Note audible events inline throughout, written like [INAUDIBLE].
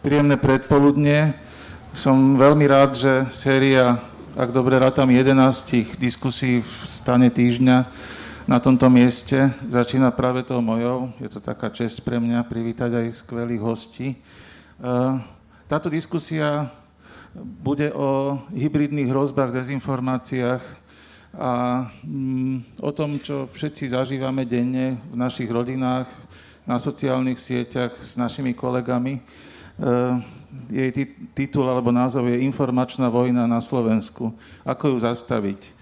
Príjemné predpoludne. Som veľmi rád, že séria, ak dobre rátam, 11 diskusí v stane týždňa na tomto mieste začína práve tou mojou. Je to taká čest pre mňa privítať aj skvelých hostí. Eh, táto diskusia bude o hybridných hrozbách, dezinformáciách a mm, o tom, čo všetci zažívame denne v našich rodinách, na sociálnych sieťach s našimi kolegami. Eh, jej titul alebo názov je Informačná vojna na Slovensku. Ako ju zastaviť? E,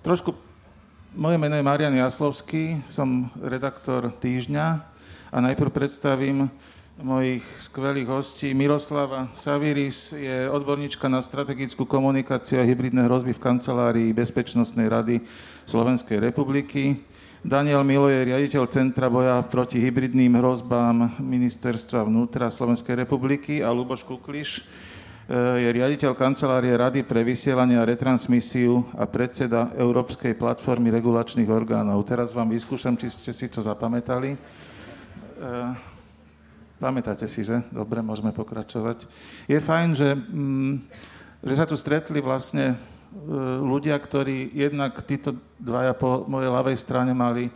trošku, moje meno je Marian Jaslovský, som redaktor Týždňa a najprv predstavím mojich skvelých hostí. Miroslava Saviris je odborníčka na strategickú komunikáciu a hybridné hrozby v kancelárii Bezpečnostnej rady Slovenskej republiky. Daniel Milo je riaditeľ Centra boja proti hybridným hrozbám Ministerstva vnútra Slovenskej republiky a Luboš Kukliš eh, je riaditeľ kancelárie Rady pre vysielanie a retransmisiu a predseda Európskej platformy regulačných orgánov. Teraz vám vyskúšam, či ste si to zapamätali. Eh, pamätáte si, že? Dobre, môžeme pokračovať. Je fajn, že, mm, že sa tu stretli vlastne ľudia, ktorí jednak títo dvaja po mojej ľavej strane mali,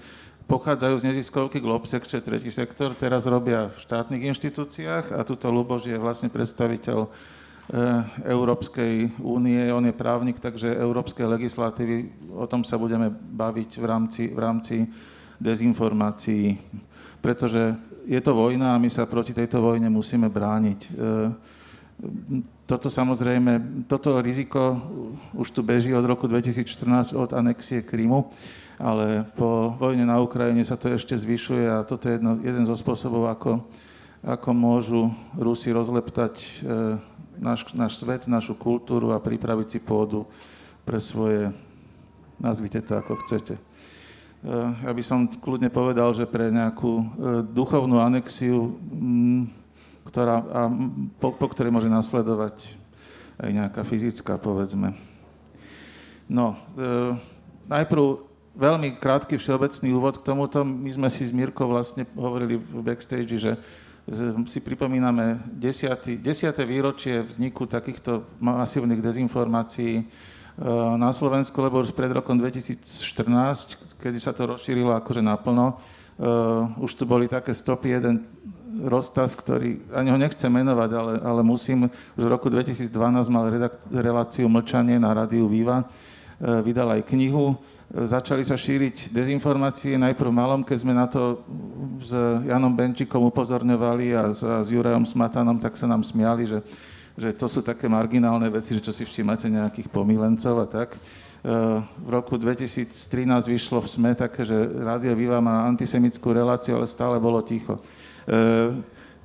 pochádzajú z neziskovky Globsec, čo je tretí sektor, teraz robia v štátnych inštitúciách a tuto Luboš je vlastne predstaviteľ e, Európskej únie, on je právnik, takže európskej legislatívy, o tom sa budeme baviť v rámci, v rámci dezinformácií, pretože je to vojna a my sa proti tejto vojne musíme brániť. Toto samozrejme, toto riziko už tu beží od roku 2014 od anexie Krymu, ale po vojne na Ukrajine sa to ešte zvyšuje a toto je jedno, jeden zo spôsobov, ako, ako môžu Rusi rozleptať e, náš, náš svet, našu kultúru a pripraviť si pôdu pre svoje, nazvite to ako chcete. E, ja by som kľudne povedal, že pre nejakú e, duchovnú anexiu mm, ktorá, a po, po ktorej môže nasledovať aj nejaká fyzická, povedzme. No, e, najprv veľmi krátky všeobecný úvod k tomuto. My sme si s Mirkou vlastne hovorili v backstage, že si pripomíname desiatý, desiaté výročie vzniku takýchto masívnych dezinformácií e, na Slovensku, lebo už pred rokom 2014, kedy sa to rozšírilo akože naplno, uh, už tu boli také stopy. Jeden Rostas, ktorý, ani ho nechcem menovať, ale, ale musím, už v roku 2012 mal redakt, reláciu Mlčanie na rádiu Viva, e, vydal aj knihu, e, začali sa šíriť dezinformácie, najprv malom, keď sme na to s Janom Benčikom upozorňovali a s, a s Jurajom Smatanom, tak sa nám smiali, že, že to sú také marginálne veci, že čo si všímate nejakých pomílencov a tak. E, v roku 2013 vyšlo v SME také, že Rádio Viva má antisemickú reláciu, ale stále bolo ticho. E,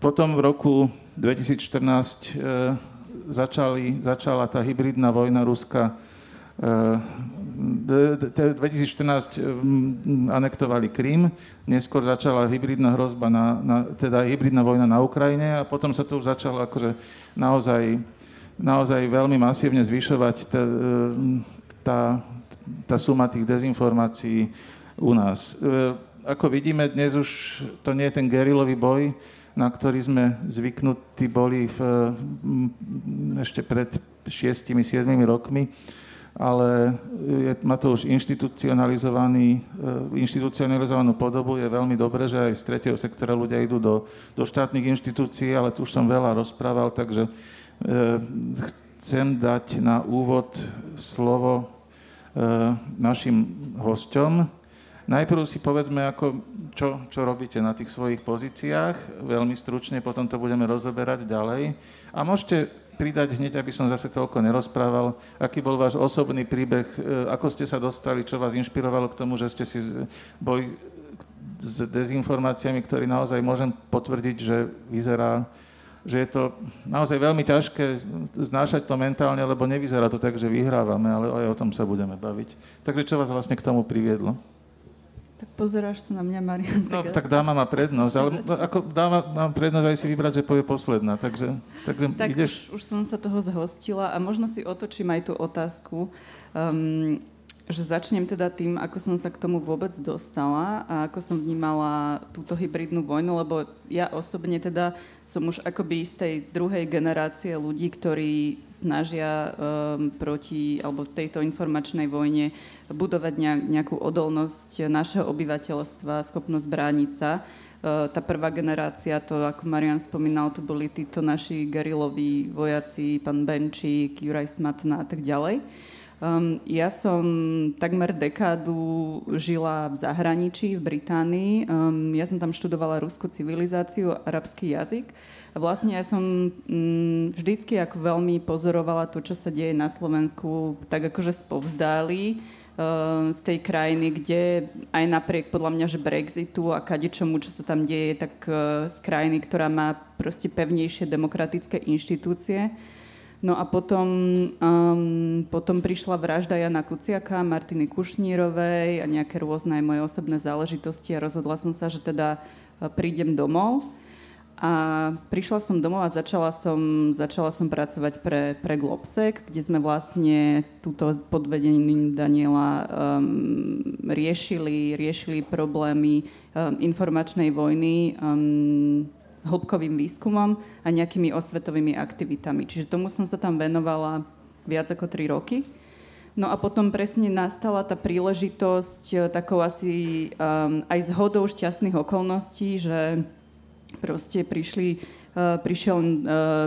potom v roku 2014 e, začali, začala tá hybridná vojna Ruska. 2014 e, anektovali Krym, neskôr začala hybridná hrozba, na, na, teda hybridná vojna na Ukrajine a potom sa to už začalo akože naozaj, naozaj veľmi masívne zvyšovať tá, tá, tá suma tých dezinformácií u nás ako vidíme, dnes už to nie je ten gerilový boj, na ktorý sme zvyknutí boli v, ešte pred 6-7 rokmi, ale je, má to už inštitucionalizovaný, e, inštitucionalizovanú podobu. Je veľmi dobré, že aj z tretieho sektora ľudia idú do, do štátnych inštitúcií, ale tu už som veľa rozprával, takže e, chcem dať na úvod slovo e, našim hosťom. Najprv si povedzme, ako, čo, čo robíte na tých svojich pozíciách, veľmi stručne, potom to budeme rozoberať ďalej. A môžete pridať hneď, aby som zase toľko nerozprával, aký bol váš osobný príbeh, e, ako ste sa dostali, čo vás inšpirovalo k tomu, že ste si boj s dezinformáciami, ktorý naozaj môžem potvrdiť, že vyzerá že je to naozaj veľmi ťažké znášať to mentálne, lebo nevyzerá to tak, že vyhrávame, ale aj o tom sa budeme baviť. Takže čo vás vlastne k tomu priviedlo? Tak pozeráš sa na mňa, Marian. No, tak dáma má prednosť, ale ako dáma mám prednosť aj si vybrať, že povie posledná, takže, takže tak ideš... Už, už som sa toho zhostila a možno si otočím aj tú otázku. Um, že začnem teda tým, ako som sa k tomu vôbec dostala a ako som vnímala túto hybridnú vojnu, lebo ja osobne teda som už akoby z tej druhej generácie ľudí, ktorí snažia um, proti, alebo tejto informačnej vojne budovať nejakú odolnosť našeho obyvateľstva, schopnosť brániť sa. Uh, tá prvá generácia, to ako Marian spomínal, to boli títo naši geriloví vojaci, pán Benčík, Juraj Smatna a tak ďalej. Um, ja som takmer dekádu žila v zahraničí, v Británii. Um, ja som tam študovala ruskú civilizáciu, arabský jazyk. A vlastne ja som um, vždycky ako veľmi pozorovala to, čo sa deje na Slovensku, tak akože spovzdáli uh, z tej krajiny, kde aj napriek podľa mňa, že Brexitu a kadečomu, čo sa tam deje, tak uh, z krajiny, ktorá má proste pevnejšie demokratické inštitúcie, No a potom, um, potom prišla vražda Jana Kuciaka, Martiny Kušnírovej a nejaké rôzne moje osobné záležitosti a rozhodla som sa, že teda uh, prídem domov. A prišla som domov a začala som, začala som pracovať pre, pre Globsec, kde sme vlastne túto podvedením Daniela um, riešili, riešili problémy um, informačnej vojny um, hĺbkovým výskumom a nejakými osvetovými aktivitami. Čiže tomu som sa tam venovala viac ako 3 roky. No a potom presne nastala tá príležitosť eh, takou asi um, aj zhodou šťastných okolností, že proste prišli, uh, prišiel, uh,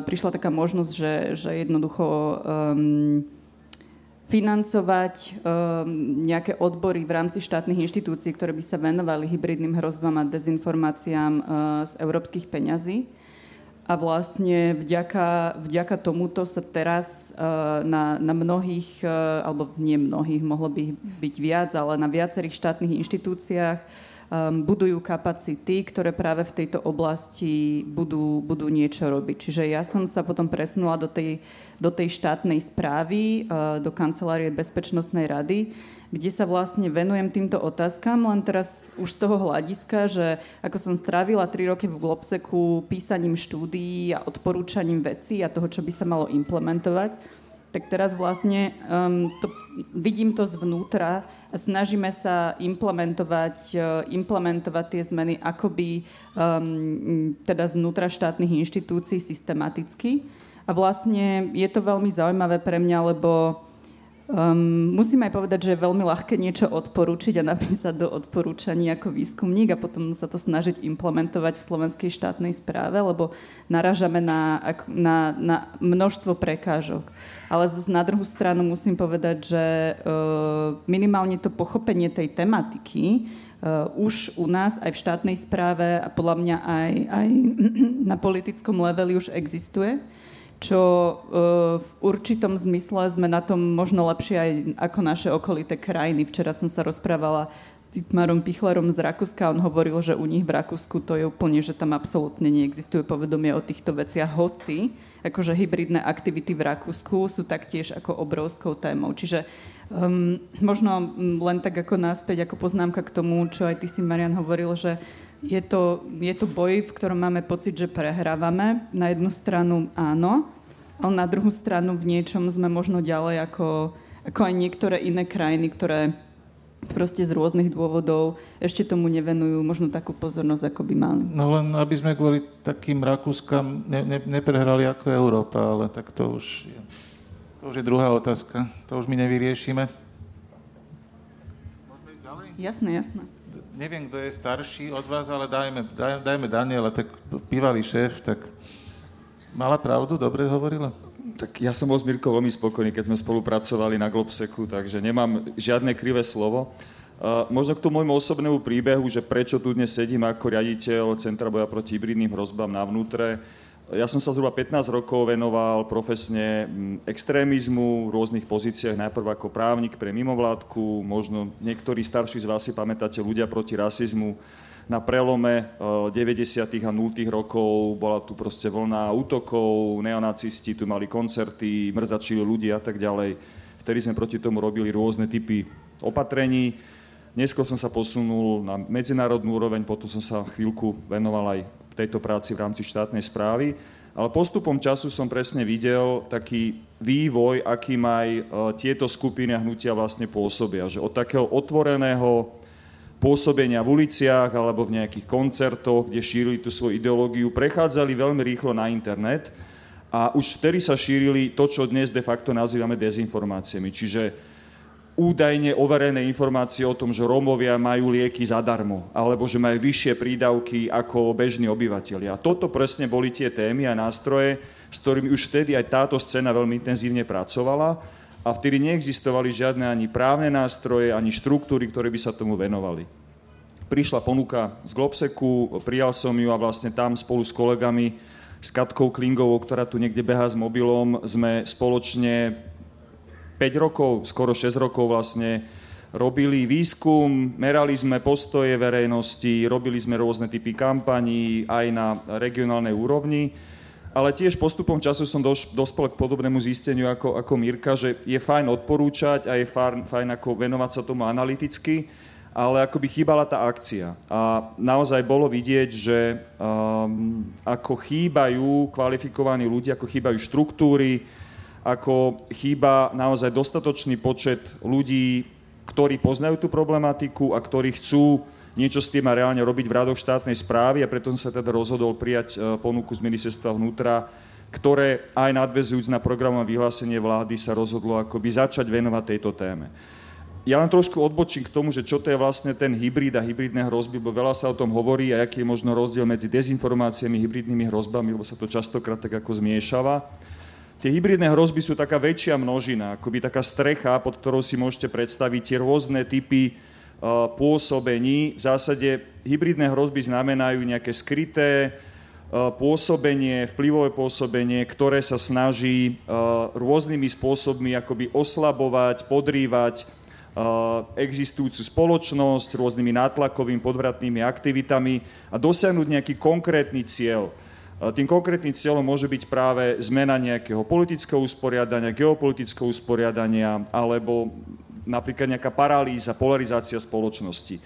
prišla taká možnosť, že, že jednoducho um, financovať um, nejaké odbory v rámci štátnych inštitúcií, ktoré by sa venovali hybridným hrozbám a dezinformáciám uh, z európskych peňazí. A vlastne vďaka, vďaka tomuto sa teraz uh, na, na mnohých, uh, alebo nie mnohých, mohlo by byť viac, ale na viacerých štátnych inštitúciách um, budujú kapacity, ktoré práve v tejto oblasti budú, budú niečo robiť. Čiže ja som sa potom presunula do tej, do tej štátnej správy, uh, do kancelárie Bezpečnostnej rady, kde sa vlastne venujem týmto otázkam, len teraz už z toho hľadiska, že ako som strávila tri roky v Globseku písaním štúdií a odporúčaním vecí a toho, čo by sa malo implementovať, tak teraz vlastne um, to, vidím to zvnútra a snažíme sa implementovať, uh, implementovať tie zmeny akoby um, teda znútra štátnych inštitúcií systematicky. A vlastne je to veľmi zaujímavé pre mňa, lebo Um, musím aj povedať, že je veľmi ľahké niečo odporúčiť a napísať do odporúčaní ako výskumník a potom sa to snažiť implementovať v slovenskej štátnej správe, lebo naražame na, na, na množstvo prekážok. Ale zase na druhú stranu musím povedať, že uh, minimálne to pochopenie tej tematiky uh, už u nás aj v štátnej správe a podľa mňa aj, aj [CLEARS THROAT] na politickom leveli už existuje čo e, v určitom zmysle sme na tom možno lepšie aj ako naše okolité krajiny. Včera som sa rozprávala s Dietmarom Pichlerom z Rakúska. On hovoril, že u nich v Rakúsku to je úplne, že tam absolútne neexistuje povedomie o týchto veciach. Hoci, akože hybridné aktivity v Rakúsku sú taktiež ako obrovskou témou. Čiže um, možno len tak ako náspäť, ako poznámka k tomu, čo aj ty si, Marian, hovoril, že je to, je to boj, v ktorom máme pocit, že prehrávame. Na jednu stranu áno, ale na druhú stranu v niečom sme možno ďalej ako, ako aj niektoré iné krajiny, ktoré proste z rôznych dôvodov ešte tomu nevenujú možno takú pozornosť, ako by mali. No len aby sme kvôli takým Rakúskam ne, ne, neprehrali ako Európa, ale tak to už, je, to už je druhá otázka. To už my nevyriešime. Môžeme ísť ďalej? Jasné, jasné neviem, kto je starší od vás, ale dajme, daj, dajme Daniela, tak bývalý šéf, tak mala pravdu, dobre hovorila? Tak ja som bol s Mirkou veľmi spokojný, keď sme spolupracovali na Globseku, takže nemám žiadne krivé slovo. Uh, možno k tomu môjmu osobnému príbehu, že prečo tu dnes sedím ako riaditeľ Centra boja proti hybridným hrozbám na vnútre. Ja som sa zhruba 15 rokov venoval profesne mm, extrémizmu v rôznych pozíciách, najprv ako právnik pre mimovládku, možno niektorí starší z vás si pamätáte ľudia proti rasizmu. Na prelome 90. Eh, a 0. rokov bola tu proste vlna útokov, neonacisti tu mali koncerty, mrzačili ľudí a tak ďalej. Vtedy sme proti tomu robili rôzne typy opatrení. Neskôr som sa posunul na medzinárodnú úroveň, potom som sa chvíľku venoval aj tejto práci v rámci štátnej správy. Ale postupom času som presne videl taký vývoj, akým aj e, tieto skupiny a hnutia vlastne pôsobia. Že od takého otvoreného pôsobenia v uliciach alebo v nejakých koncertoch, kde šírili tú svoju ideológiu, prechádzali veľmi rýchlo na internet a už vtedy sa šírili to, čo dnes de facto nazývame dezinformáciami. Čiže údajne overené informácie o tom, že Rómovia majú lieky zadarmo, alebo že majú vyššie prídavky ako bežní obyvateľia. A toto presne boli tie témy a nástroje, s ktorými už vtedy aj táto scéna veľmi intenzívne pracovala a vtedy neexistovali žiadne ani právne nástroje, ani štruktúry, ktoré by sa tomu venovali. Prišla ponuka z Globseku, prijal som ju a vlastne tam spolu s kolegami, s Katkou Klingovou, ktorá tu niekde beha s mobilom, sme spoločne 5 rokov, skoro 6 rokov vlastne robili výskum, merali sme postoje verejnosti, robili sme rôzne typy kampaní aj na regionálnej úrovni, ale tiež postupom času som doš, dospel k podobnému zisteniu ako, ako Mirka, že je fajn odporúčať a je fajn, fajn ako venovať sa tomu analyticky, ale ako by chýbala tá akcia. A naozaj bolo vidieť, že um, ako chýbajú kvalifikovaní ľudia, ako chýbajú štruktúry, ako chýba naozaj dostatočný počet ľudí, ktorí poznajú tú problematiku a ktorí chcú niečo s tým a reálne robiť v radoch štátnej správy a preto som sa teda rozhodol prijať e, ponuku z ministerstva vnútra, ktoré aj nadvezujúc na programové vyhlásenie vlády sa rozhodlo akoby začať venovať tejto téme. Ja len trošku odbočím k tomu, že čo to je vlastne ten hybrid a hybridné hrozby, lebo veľa sa o tom hovorí a aký je možno rozdiel medzi dezinformáciami, hybridnými hrozbami, lebo sa to častokrát tak ako zmiešava. Tie hybridné hrozby sú taká väčšia množina, akoby taká strecha, pod ktorou si môžete predstaviť tie rôzne typy uh, pôsobení. V zásade hybridné hrozby znamenajú nejaké skryté uh, pôsobenie, vplyvové pôsobenie, ktoré sa snaží uh, rôznymi spôsobmi akoby oslabovať, podrývať existujúcu spoločnosť rôznymi nátlakovými podvratnými aktivitami a dosiahnuť nejaký konkrétny cieľ. Tým konkrétnym cieľom môže byť práve zmena nejakého politického usporiadania, geopolitického usporiadania alebo napríklad nejaká paralýza, polarizácia spoločnosti.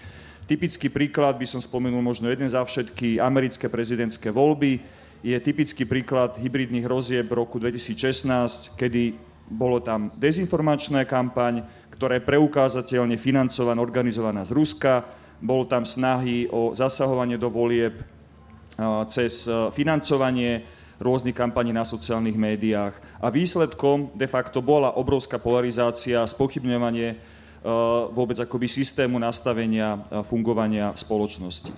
Typický príklad by som spomenul možno jeden za všetky, americké prezidentské voľby, je typický príklad hybridných rozieb roku 2016, kedy bolo tam dezinformačná kampaň, ktorá je preukázateľne financovaná, organizovaná z Ruska, bol tam snahy o zasahovanie do volieb cez financovanie rôznych kampaní na sociálnych médiách. A výsledkom de facto bola obrovská polarizácia, spochybňovanie vôbec akoby systému nastavenia fungovania spoločnosti.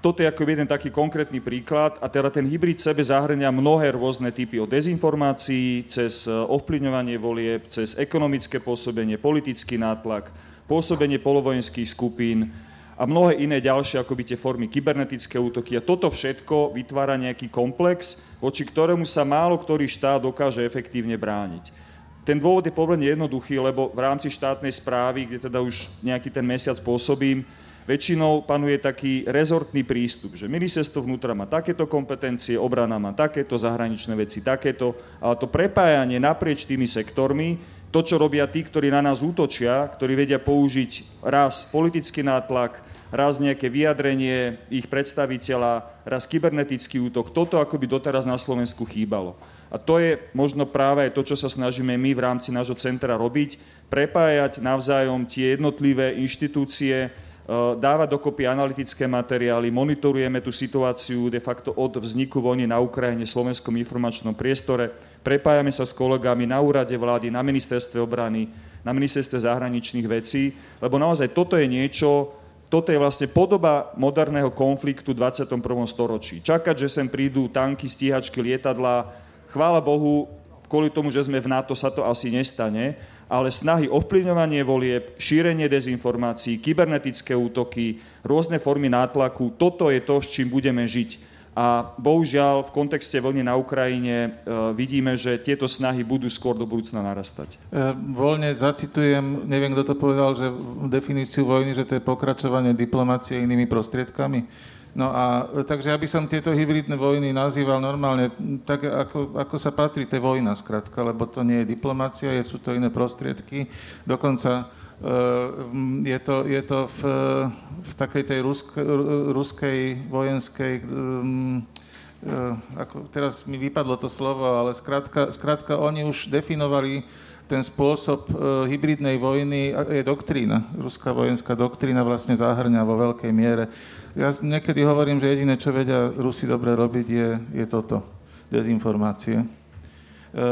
Toto je ako jeden taký konkrétny príklad a teda ten hybrid sebe zahrňa mnohé rôzne typy od dezinformácií, cez ovplyvňovanie volieb, cez ekonomické pôsobenie, politický nátlak, pôsobenie polovojenských skupín, a mnohé iné ďalšie akoby tie formy kybernetické útoky. A toto všetko vytvára nejaký komplex, voči ktorému sa málo ktorý štát dokáže efektívne brániť. Ten dôvod je pomerne jednoduchý, lebo v rámci štátnej správy, kde teda už nejaký ten mesiac pôsobím, väčšinou panuje taký rezortný prístup, že ministerstvo vnútra má takéto kompetencie, obrana má takéto, zahraničné veci takéto, ale to prepájanie naprieč tými sektormi to, čo robia tí, ktorí na nás útočia, ktorí vedia použiť raz politický nátlak, raz nejaké vyjadrenie ich predstaviteľa, raz kybernetický útok. Toto ako by doteraz na Slovensku chýbalo. A to je možno práve to, čo sa snažíme my v rámci nášho centra robiť, prepájať navzájom tie jednotlivé inštitúcie, Eh, dávať dokopy analytické materiály, monitorujeme tú situáciu de facto od vzniku vojny na Ukrajine v slovenskom informačnom priestore, prepájame sa s kolegami na úrade vlády, na ministerstve obrany, na ministerstve zahraničných vecí, lebo naozaj toto je niečo, toto je vlastne podoba moderného konfliktu v 21. storočí. Čakať, že sem prídu tanky, stíhačky, lietadla, chvála Bohu, kvôli tomu, že sme v NATO, sa to asi nestane, ale snahy ovplyvňovanie volieb, šírenie dezinformácií, kybernetické útoky, rôzne formy nátlaku, toto je to, s čím budeme žiť. A bohužiaľ v kontexte vlny na Ukrajine e, vidíme, že tieto snahy budú skôr do budúcna narastať. E, voľne zacitujem, neviem, kto to povedal, že definíciu vojny, že to je pokračovanie diplomácie inými prostriedkami. No a takže ja by som tieto hybridné vojny nazýval normálne tak, ako, ako sa patrí, to je vojna skrátka, lebo to nie je diplomácia, je, sú to iné prostriedky. Dokonca uh, je to, je to v, v takej tej rusk, ruskej vojenskej um, ako, teraz mi vypadlo to slovo, ale skrátka, skrátka oni už definovali ten spôsob e, hybridnej vojny je doktrína. Ruská vojenská doktrína vlastne zahrňa vo veľkej miere. Ja niekedy hovorím, že jediné, čo vedia Rusi dobre robiť, je, je toto. Dezinformácie. E,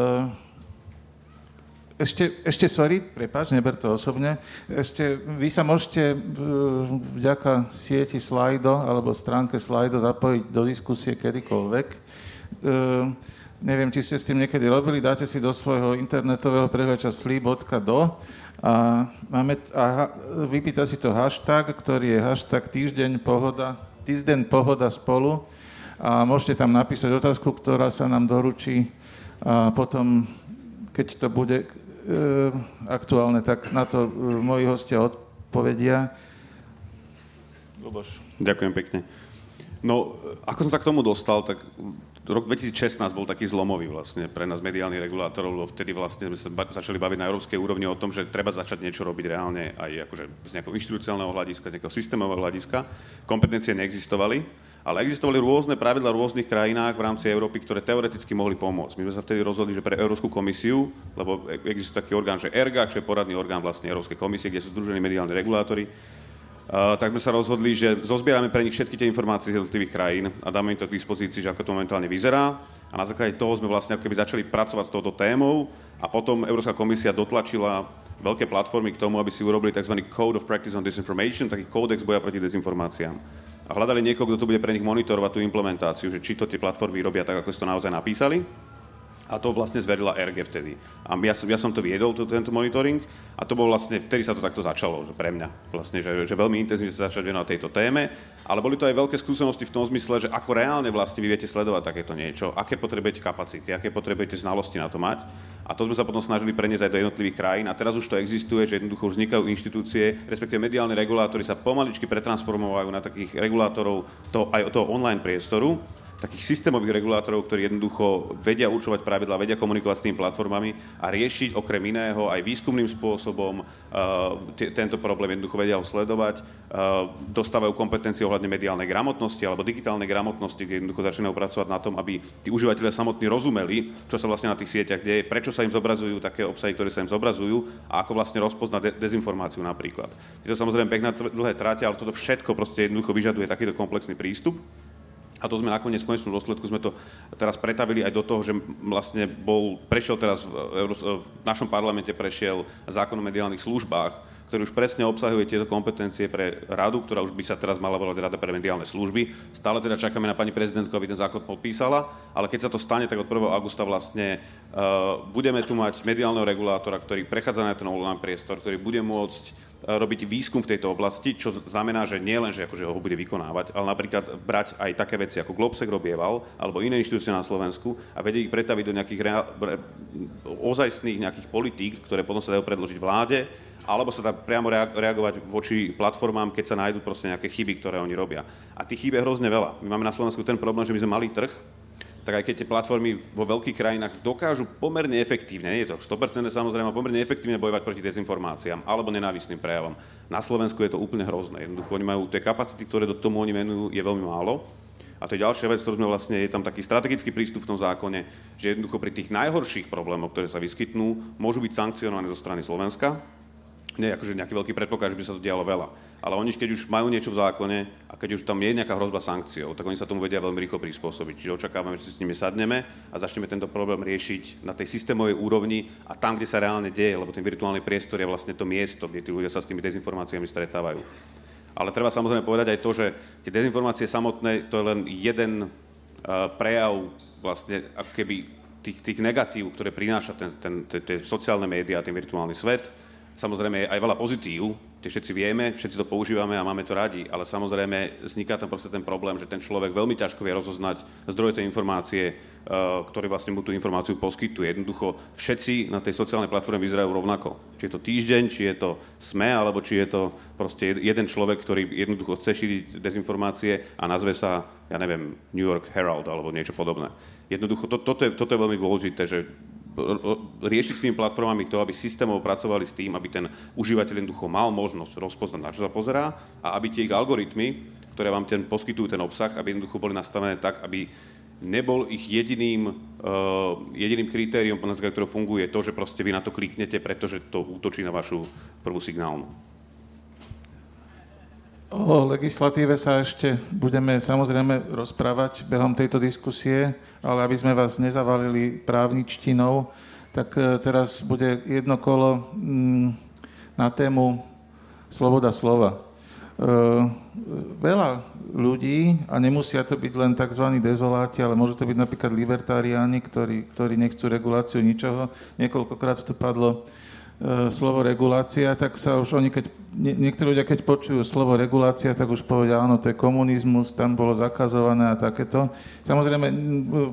ešte, ešte sorry, prepáč, neber to osobne. Ešte vy sa môžete vďaka sieti Slido alebo stránke Slido zapojiť do diskusie kedykoľvek. E, neviem, či ste s tým niekedy robili, dáte si do svojho internetového prehľača sleep.do a, máme, a vypýta si to hashtag, ktorý je hashtag týždeň pohoda, týždeň pohoda spolu a môžete tam napísať otázku, ktorá sa nám doručí a potom, keď to bude E, aktuálne, tak na to e, moji hostia odpovedia. Luboš. Ďakujem pekne. No, ako som sa k tomu dostal, tak rok 2016 bol taký zlomový vlastne pre nás mediálnych regulátorov, lebo vtedy vlastne sme sa začali baviť na európskej úrovni o tom, že treba začať niečo robiť reálne aj akože z nejakého inštitucionálneho hľadiska, z nejakého systémového hľadiska. Kompetencie neexistovali ale existovali rôzne pravidla v rôznych krajinách v rámci Európy, ktoré teoreticky mohli pomôcť. My sme sa vtedy rozhodli, že pre Európsku komisiu, lebo existuje taký orgán, že ERGA, čo je poradný orgán vlastne Európskej komisie, kde sú združení mediálni regulátori, Uh, tak sme sa rozhodli, že zozbierame pre nich všetky tie informácie z jednotlivých krajín a dáme im to k dispozícii, že ako to momentálne vyzerá. A na základe toho sme vlastne ako keby začali pracovať s touto témou a potom Európska komisia dotlačila veľké platformy k tomu, aby si urobili tzv. Code of Practice on Disinformation, taký kódex boja proti dezinformáciám a hľadali niekoho, kto to bude pre nich monitorovať tú implementáciu, že či to tie platformy robia tak, ako si to naozaj napísali. A to vlastne zverila RG vtedy. A ja som, ja som to viedol, to, tento monitoring, a to bol vlastne, vtedy sa to takto začalo, že pre mňa. Vlastne, že, že veľmi intenzívne sa začať venovať tejto téme, ale boli to aj veľké skúsenosti v tom zmysle, že ako reálne vlastne vy viete sledovať takéto niečo, aké potrebujete kapacity, aké potrebujete znalosti na to mať. A to sme sa potom snažili preniesť aj do jednotlivých krajín. A teraz už to existuje, že jednoducho už vznikajú inštitúcie, respektíve mediálne regulátory sa pomaličky pretransformovajú na takých regulátorov to, aj toho online priestoru takých systémových regulátorov, ktorí jednoducho vedia určovať pravidla, vedia komunikovať s tými platformami a riešiť okrem iného aj výskumným spôsobom uh, t- tento problém jednoducho vedia ho sledovať, uh, dostávajú kompetencie ohľadne mediálnej gramotnosti alebo digitálnej gramotnosti, kde jednoducho začínajú pracovať na tom, aby tí užívateľe samotní rozumeli, čo sa vlastne na tých sieťach deje, prečo sa im zobrazujú také obsahy, ktoré sa im zobrazujú a ako vlastne rozpoznať de- dezinformáciu napríklad. Je to samozrejme beh na dlhé tráte, ale toto všetko proste jednoducho vyžaduje takýto komplexný prístup. A to sme nakoniec v konečnom dôsledku sme to teraz pretavili aj do toho, že vlastne bol, prešiel teraz v, v našom parlamente prešiel zákon o mediálnych službách, ktorý už presne obsahuje tieto kompetencie pre radu, ktorá už by sa teraz mala volať Rada pre mediálne služby. Stále teda čakáme na pani prezidentku, aby ten zákon podpísala, ale keď sa to stane, tak od 1. augusta vlastne uh, budeme tu mať mediálneho regulátora, ktorý prechádza na ten online priestor, ktorý bude môcť robiť výskum v tejto oblasti, čo znamená, že nie len, že akože ho bude vykonávať, ale napríklad brať aj také veci, ako Globsec robieval, alebo iné inštitúcie na Slovensku a vedieť ich pretaviť do nejakých rea- ozajstných nejakých politík, ktoré potom sa dajú predložiť vláde, alebo sa dá priamo reagovať voči platformám, keď sa nájdú proste nejaké chyby, ktoré oni robia. A tých chýb je hrozne veľa. My máme na Slovensku ten problém, že my sme malý trh, tak aj keď tie platformy vo veľkých krajinách dokážu pomerne efektívne, nie je to 100% samozrejme, pomerne efektívne bojovať proti dezinformáciám alebo nenávistným prejavom. Na Slovensku je to úplne hrozné. Jednoducho oni majú tie kapacity, ktoré do tomu oni venujú, je veľmi málo. A to je ďalšia vec, ktorú sme vlastne, je tam taký strategický prístup v tom zákone, že jednoducho pri tých najhorších problémoch, ktoré sa vyskytnú, môžu byť sankcionované zo strany Slovenska, nie akože nejaký veľký predpoklad, že by sa to dialo veľa. Ale oni, keď už majú niečo v zákone a keď už tam je nejaká hrozba sankciou, tak oni sa tomu vedia veľmi rýchlo prispôsobiť. Čiže očakávame, že si s nimi sadneme a začneme tento problém riešiť na tej systémovej úrovni a tam, kde sa reálne deje, lebo ten virtuálny priestor je vlastne to miesto, kde tí ľudia sa s tými dezinformáciami stretávajú. Ale treba samozrejme povedať aj to, že tie dezinformácie samotné, to je len jeden uh, prejav vlastne keby tých, tých negatív, ktoré prináša ten, ten, tie sociálne médiá, ten virtuálny svet Samozrejme je aj veľa pozitív, tie všetci vieme, všetci to používame a máme to radi, ale samozrejme vzniká tam proste ten problém, že ten človek veľmi ťažko vie rozoznať zdroje tej informácie, eh, ktorý vlastne mu tú informáciu poskytuje. Jednoducho všetci na tej sociálnej platforme vyzerajú rovnako. Či je to týždeň, či je to SME, alebo či je to proste jeden človek, ktorý jednoducho chce šíriť dezinformácie a nazve sa, ja neviem, New York Herald alebo niečo podobné. Jednoducho to, toto, je, toto je veľmi dôležité, že riešiť s tými platformami to, aby systémov pracovali s tým, aby ten užívateľ jednoducho mal možnosť rozpoznať, na čo sa pozerá a aby tie ich algoritmy, ktoré vám ten poskytujú ten obsah, aby jednoducho boli nastavené tak, aby nebol ich jediným, uh, jediným kritériom, základe ktorého funguje to, že proste vy na to kliknete, pretože to útočí na vašu prvú signálnu. O legislatíve sa ešte budeme samozrejme rozprávať behom tejto diskusie, ale aby sme vás nezavalili právničtinou, tak e, teraz bude jedno kolo mm, na tému sloboda slova. E, veľa ľudí, a nemusia to byť len tzv. dezoláti, ale môžu to byť napríklad libertáriáni, ktorí, ktorí nechcú reguláciu ničoho. Niekoľkokrát to padlo slovo regulácia, tak sa už oni, keď, nie, niektorí ľudia, keď počujú slovo regulácia, tak už povedia, áno, to je komunizmus, tam bolo zakazované a takéto. Samozrejme,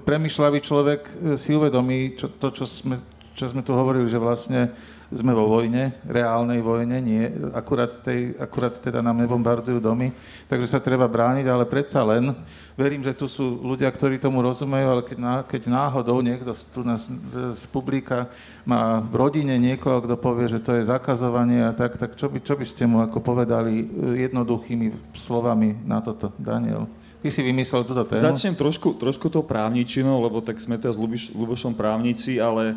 premyšľavý človek si uvedomí čo, to, čo sme, čo sme tu hovorili, že vlastne sme vo vojne, reálnej vojne, nie, akurát, tej, akurát teda nám nebombardujú domy, takže sa treba brániť, ale predsa len verím, že tu sú ľudia, ktorí tomu rozumejú, ale keď, ná, keď náhodou niekto tu nás z publika má v rodine niekoho, kto povie, že to je zakazovanie a tak, tak čo by, čo by ste mu ako povedali jednoduchými slovami na toto, Daniel? Ty si vymyslel túto tému? Začnem trošku, trošku to právničinou, lebo tak sme teraz s Lubošom právnici, ale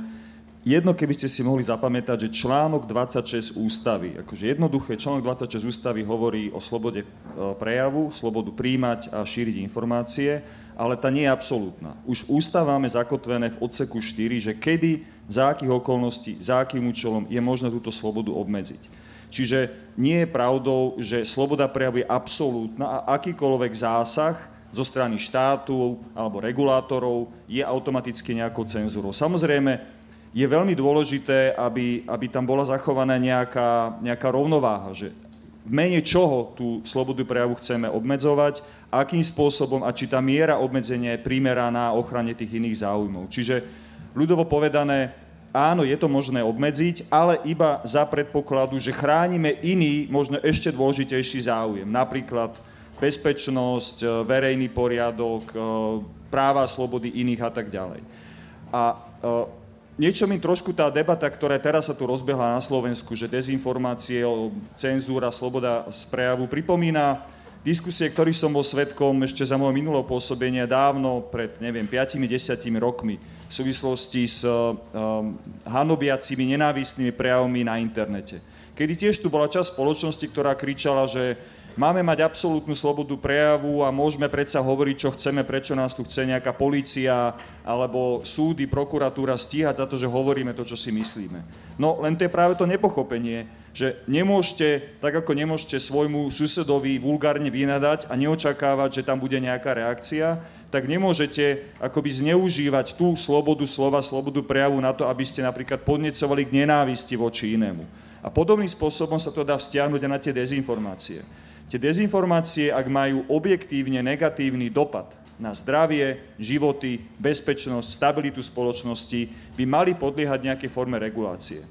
jedno, keby ste si mohli zapamätať, že článok 26 ústavy, akože jednoduché, článok 26 ústavy hovorí o slobode e, prejavu, slobodu príjmať a šíriť informácie, ale tá nie je absolútna. Už ústav máme zakotvené v odseku 4, že kedy, za akých okolností, za akým účelom je možné túto slobodu obmedziť. Čiže nie je pravdou, že sloboda prejavu je absolútna a akýkoľvek zásah zo strany štátu alebo regulátorov je automaticky nejakou cenzúrou. Samozrejme, je veľmi dôležité, aby, aby tam bola zachovaná nejaká, nejaká rovnováha, že v mene čoho tú slobodu prejavu chceme obmedzovať, akým spôsobom a či tá miera obmedzenia je primeraná ochrane tých iných záujmov. Čiže ľudovo povedané, áno, je to možné obmedziť, ale iba za predpokladu, že chránime iný, možno ešte dôležitejší záujem. Napríklad bezpečnosť, e, verejný poriadok, e, práva, slobody iných a tak ďalej. A e, niečo mi trošku tá debata, ktorá teraz sa tu rozbehla na Slovensku, že dezinformácie, cenzúra, sloboda z prejavu, pripomína diskusie, ktorých som bol svetkom ešte za môjho minulého pôsobenia dávno, pred, neviem, 5-10 rokmi, v súvislosti s um, hanobiacimi, nenávistnými prejavmi na internete. Kedy tiež tu bola časť spoločnosti, ktorá kričala, že Máme mať absolútnu slobodu prejavu a môžeme predsa hovoriť, čo chceme, prečo nás tu chce nejaká polícia alebo súdy, prokuratúra stíhať za to, že hovoríme to, čo si myslíme. No len to je práve to nepochopenie, že nemôžete, tak ako nemôžete svojmu susedovi vulgárne vynadať a neočakávať, že tam bude nejaká reakcia, tak nemôžete akoby zneužívať tú slobodu slova, slobodu prejavu na to, aby ste napríklad podnecovali k nenávisti voči inému. A podobným spôsobom sa to dá vzťahnuť aj na tie dezinformácie. Tie dezinformácie, ak majú objektívne negatívny dopad na zdravie, životy, bezpečnosť, stabilitu spoločnosti, by mali podliehať nejaké forme regulácie.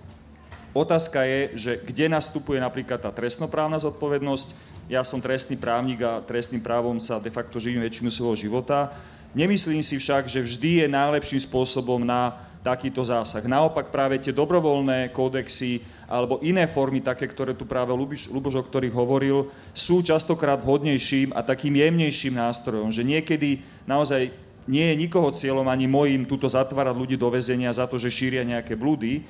Otázka je, že kde nastupuje napríklad tá trestnoprávna zodpovednosť. Ja som trestný právnik a trestným právom sa de facto živím väčšinu svojho života. Nemyslím si však, že vždy je najlepším spôsobom na takýto zásah. Naopak práve tie dobrovoľné kódexy alebo iné formy, také, ktoré tu práve Luboš, Luboš o ktorých hovoril, sú častokrát vhodnejším a takým jemnejším nástrojom, že niekedy naozaj nie je nikoho cieľom ani mojim túto zatvárať ľudí do väzenia za to, že šíria nejaké blúdy,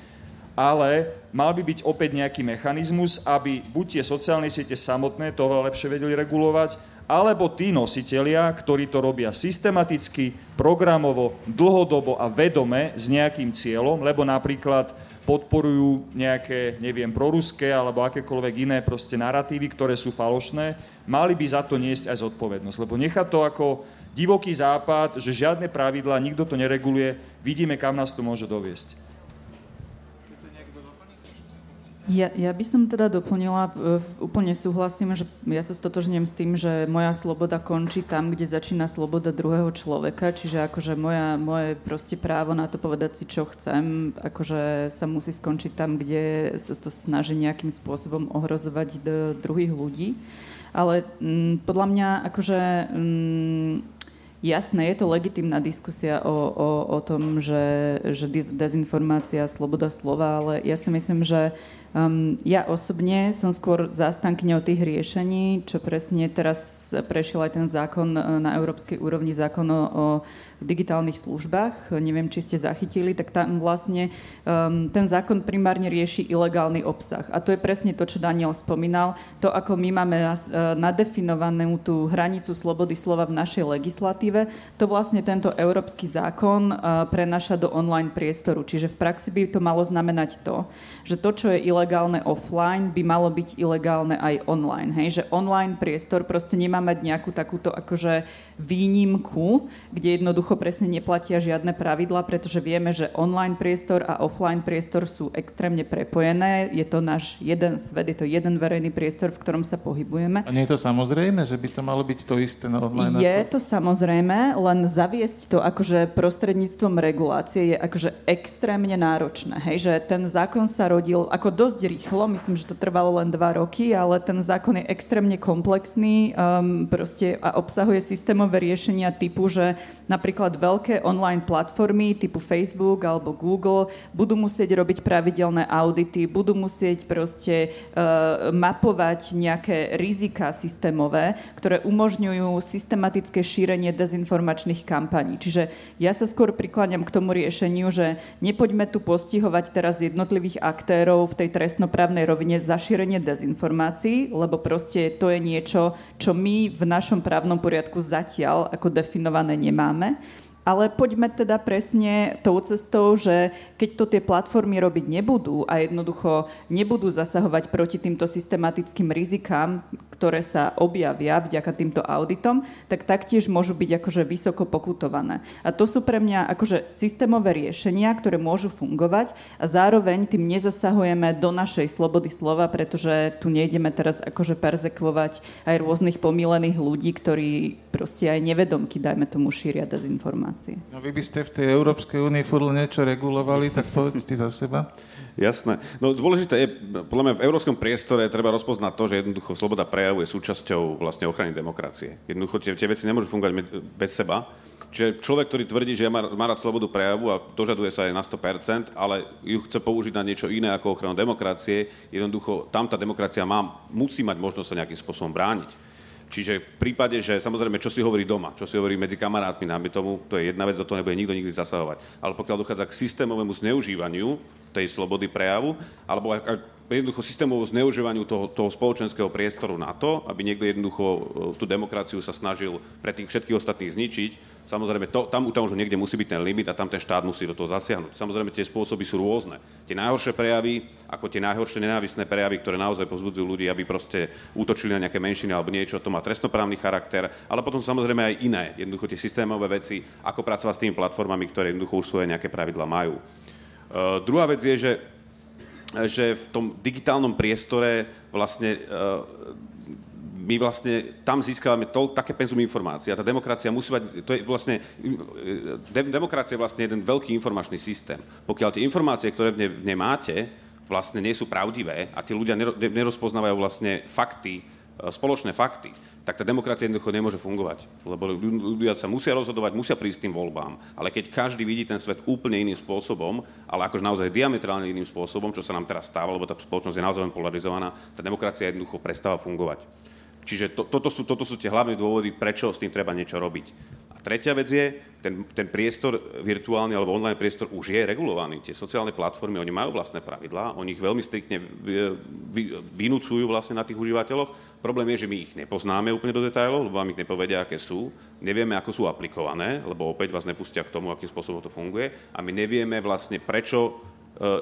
ale mal by byť opäť nejaký mechanizmus, aby buď tie sociálne siete samotné to oveľa lepšie vedeli regulovať, alebo tí nositelia, ktorí to robia systematicky, programovo, dlhodobo a vedome s nejakým cieľom, lebo napríklad podporujú nejaké, neviem, proruské alebo akékoľvek iné proste narratívy, ktoré sú falošné, mali by za to niesť aj zodpovednosť. Lebo nechať to ako divoký západ, že žiadne pravidlá, nikto to nereguluje, vidíme, kam nás to môže doviesť. Ja, ja by som teda doplnila, e, úplne súhlasím, že ja sa stotožňujem s tým, že moja sloboda končí tam, kde začína sloboda druhého človeka, čiže akože moja, moje proste právo na to povedať si, čo chcem, akože sa musí skončiť tam, kde sa to snaží nejakým spôsobom ohrozovať druhých ľudí. Ale m, mm, podľa mňa akože m, mm, Jasné, je to legitimná diskusia o, o, o tom, že, že dezinformácia, sloboda slova, ale ja si myslím, že Um, ja osobne som skôr zástankňou tých riešení, čo presne teraz prešiel aj ten zákon e, na európskej úrovni, zákon o digitálnych službách, neviem, či ste zachytili, tak tam vlastne um, ten zákon primárne rieši ilegálny obsah. A to je presne to, čo Daniel spomínal, to, ako my máme uh, nadefinovanú tú hranicu slobody slova v našej legislatíve, to vlastne tento európsky zákon uh, prenaša do online priestoru. Čiže v praxi by to malo znamenať to, že to, čo je ilegálne offline, by malo byť ilegálne aj online. Hej? Že online priestor proste nemá mať nejakú takúto akože výnimku, kde jednoducho presne neplatia žiadne pravidla, pretože vieme, že online priestor a offline priestor sú extrémne prepojené. Je to náš jeden svet, je to jeden verejný priestor, v ktorom sa pohybujeme. A nie je to samozrejme, že by to malo byť to isté na online? Je to samozrejme, len zaviesť to akože prostredníctvom regulácie je akože extrémne náročné. Hej, že ten zákon sa rodil ako dosť rýchlo, myslím, že to trvalo len dva roky, ale ten zákon je extrémne komplexný um, proste a obsahuje systém systémové riešenia typu, že napríklad veľké online platformy typu Facebook alebo Google budú musieť robiť pravidelné audity, budú musieť proste uh, mapovať nejaké rizika systémové, ktoré umožňujú systematické šírenie dezinformačných kampaní. Čiže ja sa skôr prikláňam k tomu riešeniu, že nepoďme tu postihovať teraz jednotlivých aktérov v tej trestnoprávnej rovine za šírenie dezinformácií, lebo proste to je niečo, čo my v našom právnom poriadku zatiaľ ako definované nemáme. Ale poďme teda presne tou cestou, že keď to tie platformy robiť nebudú a jednoducho nebudú zasahovať proti týmto systematickým rizikám, ktoré sa objavia vďaka týmto auditom, tak taktiež môžu byť akože vysoko pokutované. A to sú pre mňa akože systémové riešenia, ktoré môžu fungovať a zároveň tým nezasahujeme do našej slobody slova, pretože tu nejdeme teraz akože perzekvovať aj rôznych pomílených ľudí, ktorí proste aj nevedomky, dajme tomu, šíria dezinformácie informácie. No vy by ste v tej Európskej únii furt niečo regulovali, tak povedzte za seba. [LAUGHS] Jasné. No dôležité je, podľa mňa v európskom priestore treba rozpoznať to, že jednoducho sloboda prejavu je súčasťou vlastne ochrany demokracie. Jednoducho tie, tie veci nemôžu fungovať bez seba. Čiže človek, ktorý tvrdí, že má, má rád slobodu prejavu a dožaduje sa aj na 100%, ale ju chce použiť na niečo iné ako ochranu demokracie, jednoducho tam tá demokracia má, musí mať možnosť sa nejakým spôsobom brániť. Čiže v prípade, že samozrejme, čo si hovorí doma, čo si hovorí medzi kamarátmi, námi tomu, to je jedna vec, do toho nebude nikto nikdy zasahovať. Ale pokiaľ dochádza k systémovému zneužívaniu tej slobody prejavu, alebo jednoducho systémovo zneužívaniu toho, toho spoločenského priestoru na to, aby niekto jednoducho e, tú demokraciu sa snažil pre tých všetkých ostatných zničiť. Samozrejme, to, tam, tam už niekde musí byť ten limit a tam ten štát musí do toho zasiahnuť. Samozrejme, tie spôsoby sú rôzne. Tie najhoršie prejavy, ako tie najhoršie nenávisné prejavy, ktoré naozaj pozbudzujú ľudí, aby proste útočili na nejaké menšiny alebo niečo, to má trestnoprávny charakter, ale potom samozrejme aj iné, jednoducho tie systémové veci, ako pracovať s tými platformami, ktoré jednoducho už svoje nejaké pravidla majú. Uh, druhá vec je, že že v tom digitálnom priestore vlastne e, my vlastne tam získavame to, také penzum informácií a tá demokracia musí mať, to je vlastne, de, demokracia je vlastne jeden veľký informačný systém. Pokiaľ tie informácie, ktoré v nej, v nej máte, vlastne nie sú pravdivé a tí ľudia nerozpoznávajú vlastne fakty, E, spoločné fakty, tak tá demokracia jednoducho nemôže fungovať. Lebo ľudia sa musia rozhodovať, musia prísť tým voľbám. Ale keď každý vidí ten svet úplne iným spôsobom, ale akože naozaj diametrálne iným spôsobom, čo sa nám teraz stáva, lebo tá spoločnosť je naozaj polarizovaná, tá demokracia jednoducho prestáva fungovať. Čiže to, toto, sú, toto sú tie hlavné dôvody, prečo s tým treba niečo robiť. A tretia vec je, ten, ten priestor virtuálny alebo online priestor už je regulovaný. Tie sociálne platformy, oni majú vlastné pravidlá, oni ich veľmi striktne vynúcujú vlastne na tých užívateľoch. Problém je, že my ich nepoznáme úplne do detailov, lebo vám ich nepovedia, aké sú. Nevieme, ako sú aplikované, lebo opäť vás nepustia k tomu, akým spôsobom to funguje. A my nevieme vlastne, prečo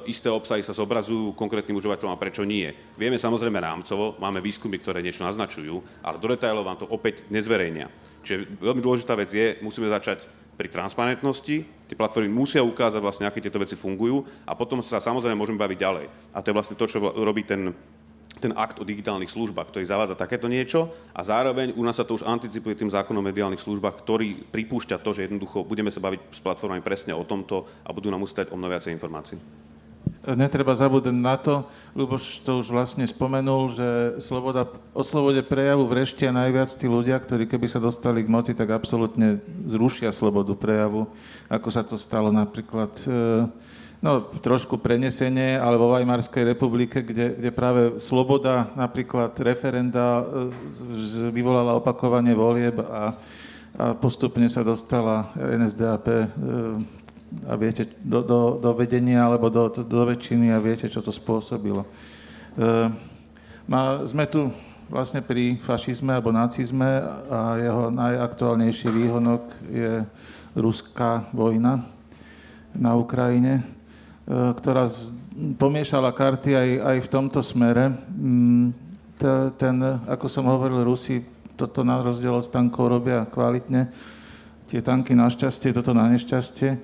isté obsahy sa zobrazujú konkrétnym užívateľom a prečo nie. Vieme samozrejme rámcovo, máme výskumy, ktoré niečo naznačujú, ale do detailov vám to opäť nezverejnia. Čiže veľmi dôležitá vec je, musíme začať pri transparentnosti, tie platformy musia ukázať vlastne, aké tieto veci fungujú a potom sa samozrejme môžeme baviť ďalej. A to je vlastne to, čo robí ten, ten akt o digitálnych službách, ktorý zavádza takéto niečo a zároveň u nás sa to už anticipuje tým zákonom o mediálnych službách, ktorý pripúšťa to, že jednoducho budeme sa baviť s platformami presne o tomto a budú nám ustať o mnoho viacej informácií. Netreba zabúdať na to, Luboš to už vlastne spomenul, že sloboda, o slobode prejavu vreštia najviac tí ľudia, ktorí keby sa dostali k moci, tak absolútne zrušia slobodu prejavu, ako sa to stalo napríklad e, no, trošku prenesenie, ale vo Weimarskej republike, kde, kde práve sloboda, napríklad referenda, e, vyvolala opakovanie volieb a, a postupne sa dostala NSDAP e, a viete, do, do, do vedenia alebo do, do väčšiny a viete, čo to spôsobilo. E, sme tu vlastne pri fašizme alebo nacizme a jeho najaktuálnejší výhonok je ruská vojna na Ukrajine, ktorá pomiešala karty aj, aj v tomto smere. Mm, ten, ako som hovoril, Rusi toto na rozdiel od tankov robia kvalitne. Tie tanky našťastie, toto na nešťastie.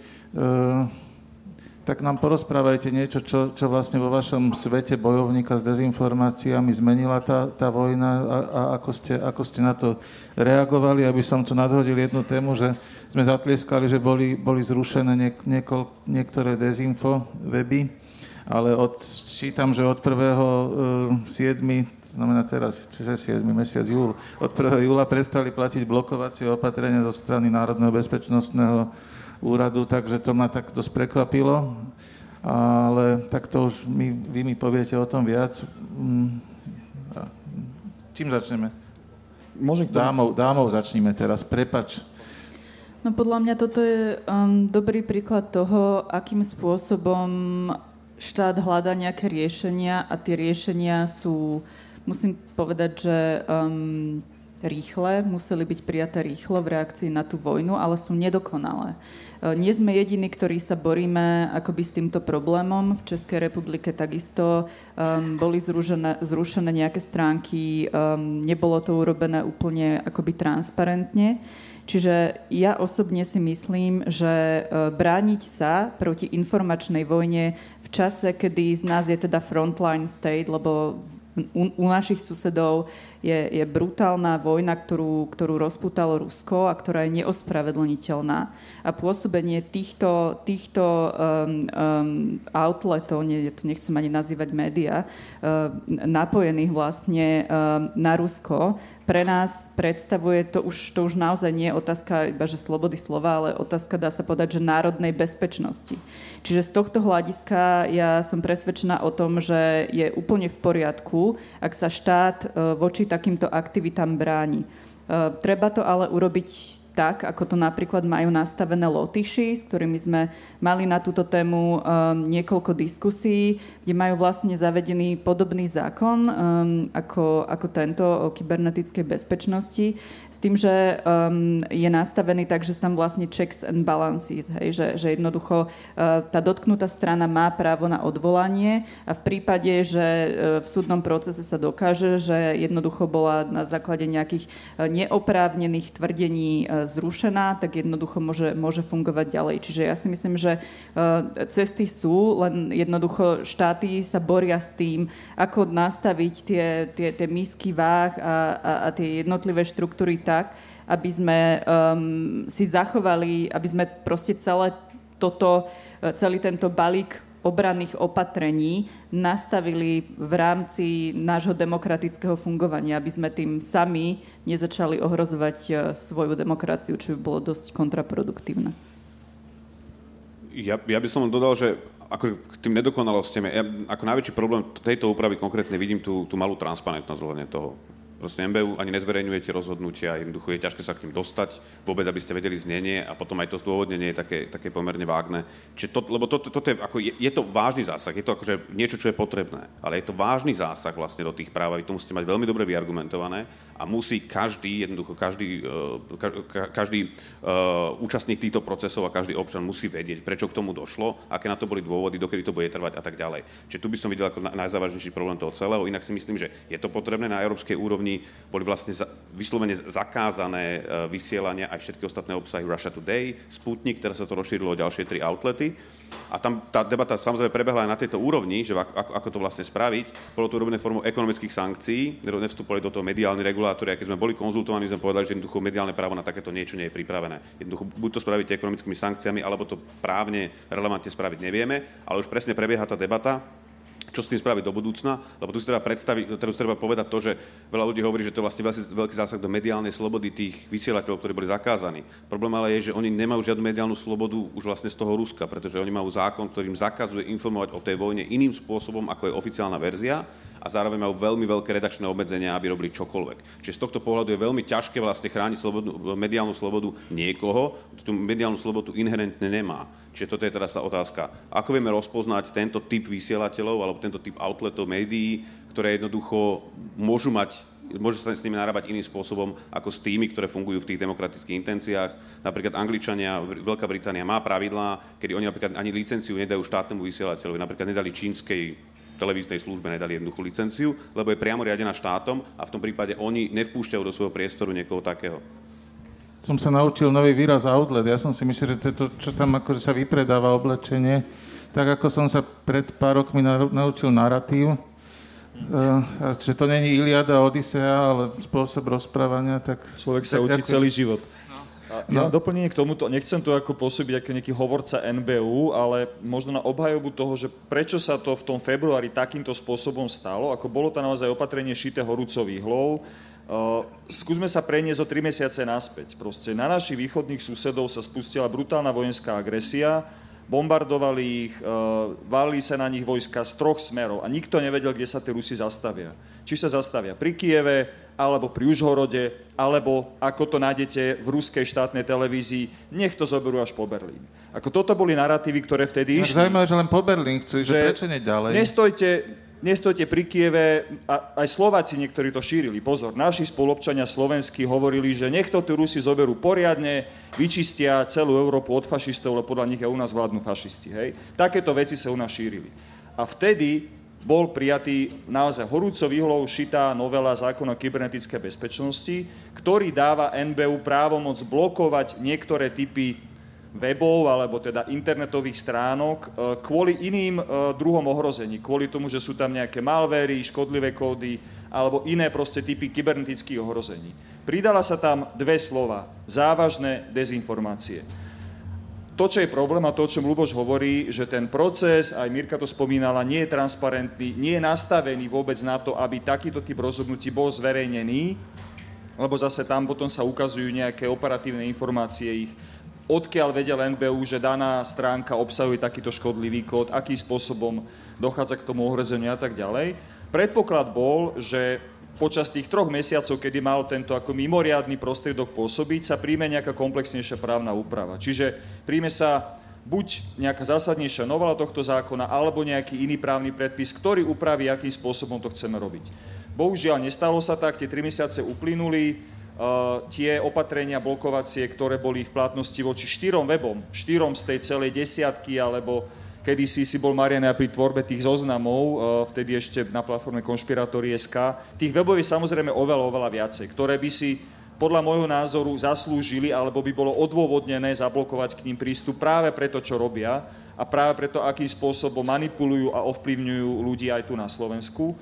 E, tak nám porozprávajte niečo, čo, čo vlastne vo vašom svete bojovníka s dezinformáciami zmenila tá, tá vojna a, a ako, ste, ako ste na to reagovali, aby som tu nadhodil jednu tému, že sme zatlieskali, že boli, boli zrušené niek, niekol, niektoré dezinfo weby, ale od, čítam, že od 1. 7. znamená teraz, čiže 7. mesiac júl, od 1. júla prestali platiť blokovacie opatrenia zo strany Národného bezpečnostného úradu, takže to ma tak dosť prekvapilo. Ale tak to už my, vy mi poviete o tom viac. Mm, čím začneme? Môžem dámou, dámou začneme teraz, prepač. No podľa mňa toto je um, dobrý príklad toho, akým spôsobom štát hľadá nejaké riešenia a tie riešenia sú, musím povedať, že um, rýchle, museli byť prijaté rýchlo v reakcii na tú vojnu, ale sú nedokonalé. E, nie sme jediní, ktorí sa boríme akoby s týmto problémom. V Českej republike takisto um, boli zrušené, zrušené nejaké stránky, um, nebolo to urobené úplne akoby transparentne. Čiže ja osobne si myslím, že e, brániť sa proti informačnej vojne v čase, kedy z nás je teda frontline state, lebo u, u našich susedov je, je brutálna vojna, ktorú, ktorú rozputalo Rusko a ktorá je neospravedlniteľná. A pôsobenie týchto, týchto um, um, outletov, nie, to nechcem ani nazývať média, uh, napojených vlastne um, na Rusko, pre nás predstavuje to už, to už naozaj nie je otázka iba, že slobody slova, ale otázka, dá sa povedať, že národnej bezpečnosti. Čiže z tohto hľadiska ja som presvedčená o tom, že je úplne v poriadku, ak sa štát e, voči takýmto aktivitám bráni. E, treba to ale urobiť tak, ako to napríklad majú nastavené Lotyši, s ktorými sme mali na túto tému um, niekoľko diskusí, kde majú vlastne zavedený podobný zákon um, ako, ako tento o kybernetickej bezpečnosti, s tým, že um, je nastavený tak, že sú tam vlastne checks and balances, hej, že, že jednoducho uh, tá dotknutá strana má právo na odvolanie a v prípade, že uh, v súdnom procese sa dokáže, že jednoducho bola na základe nejakých uh, neoprávnených tvrdení uh, zrušená, tak jednoducho môže, môže fungovať ďalej. Čiže ja si myslím, že eh, cesty sú, len jednoducho štáty sa boria s tým, ako nastaviť tie, tie, tie misky váh a, a, a tie jednotlivé štruktúry tak, aby sme um, si zachovali, aby sme proste celé toto, eh, celý tento balík obranných opatrení nastavili v rámci nášho demokratického fungovania, aby sme tým sami nezačali ohrozovať e, svoju demokraciu, čo by bolo dosť kontraproduktívne. Ja, ja by som dodal, že ako k tým nedokonalostiam, ja ako najväčší problém tejto úpravy konkrétne vidím tú, tú malú transparentnosť ohľadne toho. Proste MBU ani nezverejňujete rozhodnutia, jednoducho je ťažké sa k tým dostať, vôbec aby ste vedeli znenie a potom aj to zdôvodnenie je také, také pomerne vágne. Čiže to, lebo toto to, to je, ako je, je to vážny zásah, je to akože niečo, čo je potrebné, ale je to vážny zásah vlastne do tých práv a vy to musíte mať veľmi dobre vyargumentované a musí každý, jednoducho každý, uh, každý uh, účastník týchto procesov a každý občan musí vedieť, prečo k tomu došlo, aké na to boli dôvody, dokedy to bude trvať a tak ďalej. Čiže tu by som videl ako najzávažnejší problém toho celého. Inak si myslím, že je to potrebné na európskej úrovni. Boli vlastne za, vyslovene zakázané uh, vysielania aj všetky ostatné obsahy Russia Today, Sputnik, teraz sa to rozšírilo o ďalšie tri outlety. A tam tá debata samozrejme prebehla aj na tejto úrovni, že ako, ako to vlastne spraviť. Bolo to urobené formou ekonomických sankcií, nevstúpali do toho mediálni regulátori, a keď sme boli konzultovaní, sme povedali, že jednoducho mediálne právo na takéto niečo nie je pripravené. Jednoducho buď to spravíte ekonomickými sankciami, alebo to právne relevantne spraviť nevieme, ale už presne prebieha tá debata čo s tým spraviť do budúcna, lebo tu si treba predstaviť, teraz treba povedať to, že veľa ľudí hovorí, že to je vlastne veľký zásah do mediálnej slobody tých vysielateľov, ktorí boli zakázaní. Problém ale je, že oni nemajú žiadnu mediálnu slobodu už vlastne z toho Ruska, pretože oni majú zákon, ktorým zakazuje informovať o tej vojne iným spôsobom, ako je oficiálna verzia a zároveň majú veľmi veľké redakčné obmedzenia, aby robili čokoľvek. Čiže z tohto pohľadu je veľmi ťažké vlastne chrániť slobodu, mediálnu slobodu niekoho, kto tú mediálnu slobodu inherentne nemá. Čiže toto je teraz tá otázka. Ako vieme rozpoznať tento typ vysielateľov alebo tento typ outletov médií, ktoré jednoducho môžu mať môže sa s nimi narábať iným spôsobom ako s tými, ktoré fungujú v tých demokratických intenciách. Napríklad Angličania, Veľká Británia má pravidlá, kedy oni napríklad ani licenciu nedajú štátnemu vysielateľovi. Napríklad nedali čínskej televíznej službe nedali jednoduchú licenciu, lebo je priamo riadená štátom a v tom prípade oni nevpúšťajú do svojho priestoru niekoho takého. Som sa naučil nový výraz outlet. Ja som si myslel, že to, čo tam akože sa vypredáva oblečenie, tak ako som sa pred pár rokmi naučil narratív, Uh, že to není Iliada, Odisea, ale spôsob rozprávania, tak... Človek sa učí celý život. Ja no. doplnenie k tomuto, nechcem to ako pôsobiť ako nejaký hovorca NBU, ale možno na obhajobu toho, že prečo sa to v tom februári takýmto spôsobom stalo, ako bolo to naozaj opatrenie šité horúcových hlov, Uh, skúsme sa preniesť o tri mesiace naspäť. Proste na našich východných susedov sa spustila brutálna vojenská agresia, bombardovali ich, uh, valili sa na nich vojska z troch smerov a nikto nevedel, kde sa tie Rusi zastavia. Či sa zastavia pri Kieve, alebo pri Užhorode, alebo ako to nájdete v ruskej štátnej televízii, nech to zoberú až po Berlín. Ako toto boli narratívy, ktoré vtedy išli. Zaujímavé, že len po Berlín chcú, že, že prečo ďalej? Nestojte, nestojte pri Kieve, a aj Slováci niektorí to šírili. Pozor, naši spolupčania slovenskí hovorili, že nech to tu Rusi zoberú poriadne, vyčistia celú Európu od fašistov, lebo podľa nich aj u nás vládnu fašisti. Hej? Takéto veci sa u nás šírili. A vtedy bol prijatý naozaj horúco výhlou šitá novela zákona kybernetickej bezpečnosti, ktorý dáva NBU právomoc blokovať niektoré typy webov alebo teda internetových stránok e, kvôli iným e, druhom ohrození. Kvôli tomu, že sú tam nejaké malvery, škodlivé kódy alebo iné proste typy kybernetických ohrození. Pridala sa tam dve slova. Závažné dezinformácie to, čo je problém a to, o čom Luboš hovorí, že ten proces, aj Mirka to spomínala, nie je transparentný, nie je nastavený vôbec na to, aby takýto typ rozhodnutí bol zverejnený, lebo zase tam potom sa ukazujú nejaké operatívne informácie ich, odkiaľ vedel NBU, že daná stránka obsahuje takýto škodlivý kód, akým spôsobom dochádza k tomu ohrozeniu a tak ďalej. Predpoklad bol, že počas tých troch mesiacov, kedy mal tento ako mimoriadný prostriedok pôsobiť, sa príjme nejaká komplexnejšia právna úprava. Čiže príjme sa buď nejaká zásadnejšia novela tohto zákona, alebo nejaký iný právny predpis, ktorý upraví, akým spôsobom to chceme robiť. Bohužiaľ, nestalo sa tak, tie tri mesiace uplynuli, uh, tie opatrenia blokovacie, ktoré boli v platnosti voči štyrom webom, štyrom z tej celej desiatky, alebo kedy si si bol Mariana pri tvorbe tých zoznamov, eh, vtedy ešte na platforme Konšpiratórie.sk. Tých webov je samozrejme oveľa, oveľa viacej, ktoré by si podľa môjho názoru zaslúžili, alebo by bolo odôvodnené zablokovať k ním prístup práve preto, čo robia a práve preto, akým spôsobom manipulujú a ovplyvňujú ľudí aj tu na Slovensku.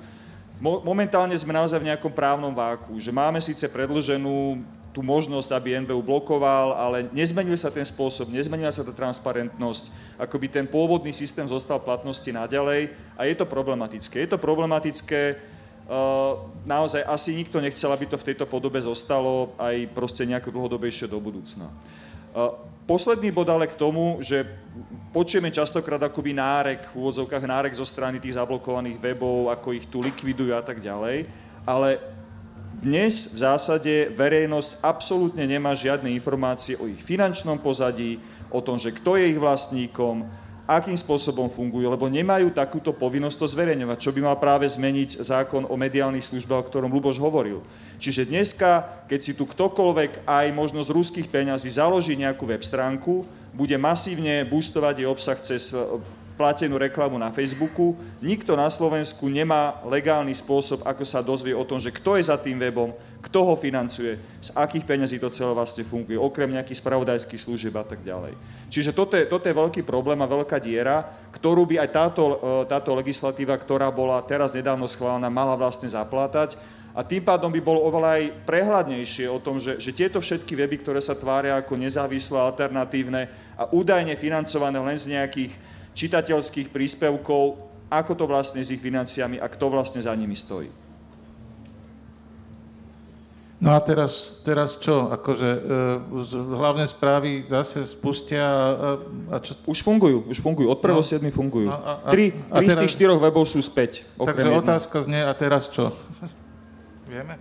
Momentálne sme naozaj v nejakom právnom váku, že máme síce predlženú tú možnosť, aby NBU blokoval, ale nezmenil sa ten spôsob, nezmenila sa tá transparentnosť, ako by ten pôvodný systém zostal v platnosti naďalej a je to problematické. Je to problematické, uh, naozaj asi nikto nechcel, aby to v tejto podobe zostalo aj proste nejako dlhodobejšie do budúcna. Uh, posledný bod ale k tomu, že počujeme častokrát akoby nárek, v úvodzovkách nárek zo strany tých zablokovaných webov, ako ich tu likvidujú a tak ďalej, ale dnes v zásade verejnosť absolútne nemá žiadne informácie o ich finančnom pozadí, o tom, že kto je ich vlastníkom, akým spôsobom fungujú, lebo nemajú takúto povinnosť to zverejňovať, čo by mal práve zmeniť zákon o mediálnych službách, o ktorom Luboš hovoril. Čiže dneska, keď si tu ktokoľvek aj možno z ruských peňazí založí nejakú web stránku, bude masívne boostovať jej obsah cez platenú reklamu na Facebooku. Nikto na Slovensku nemá legálny spôsob, ako sa dozvie o tom, že kto je za tým webom, kto ho financuje, z akých peňazí to celé vlastne funguje, okrem nejakých spravodajských služieb a tak ďalej. Čiže toto je, toto je veľký problém a veľká diera, ktorú by aj táto, e, táto legislatíva, ktorá bola teraz nedávno schválená, mala vlastne zaplátať a tým pádom by bolo oveľa aj prehľadnejšie o tom, že, že tieto všetky weby, ktoré sa tvária ako nezávislé, alternatívne a údajne financované len z nejakých čitateľských príspevkov ako to vlastne s ich financiami a kto vlastne za nimi stojí. No a teraz, teraz čo? Akože e, hlavné správy zase spustia a, a čo? Už fungujú, už fungujú. Od 1.7. No. fungujú. A, a, tri, a tri teraz, z tých štyroch webov sú späť. Takže jedno. otázka znie, a teraz čo? [LAUGHS] Vieme?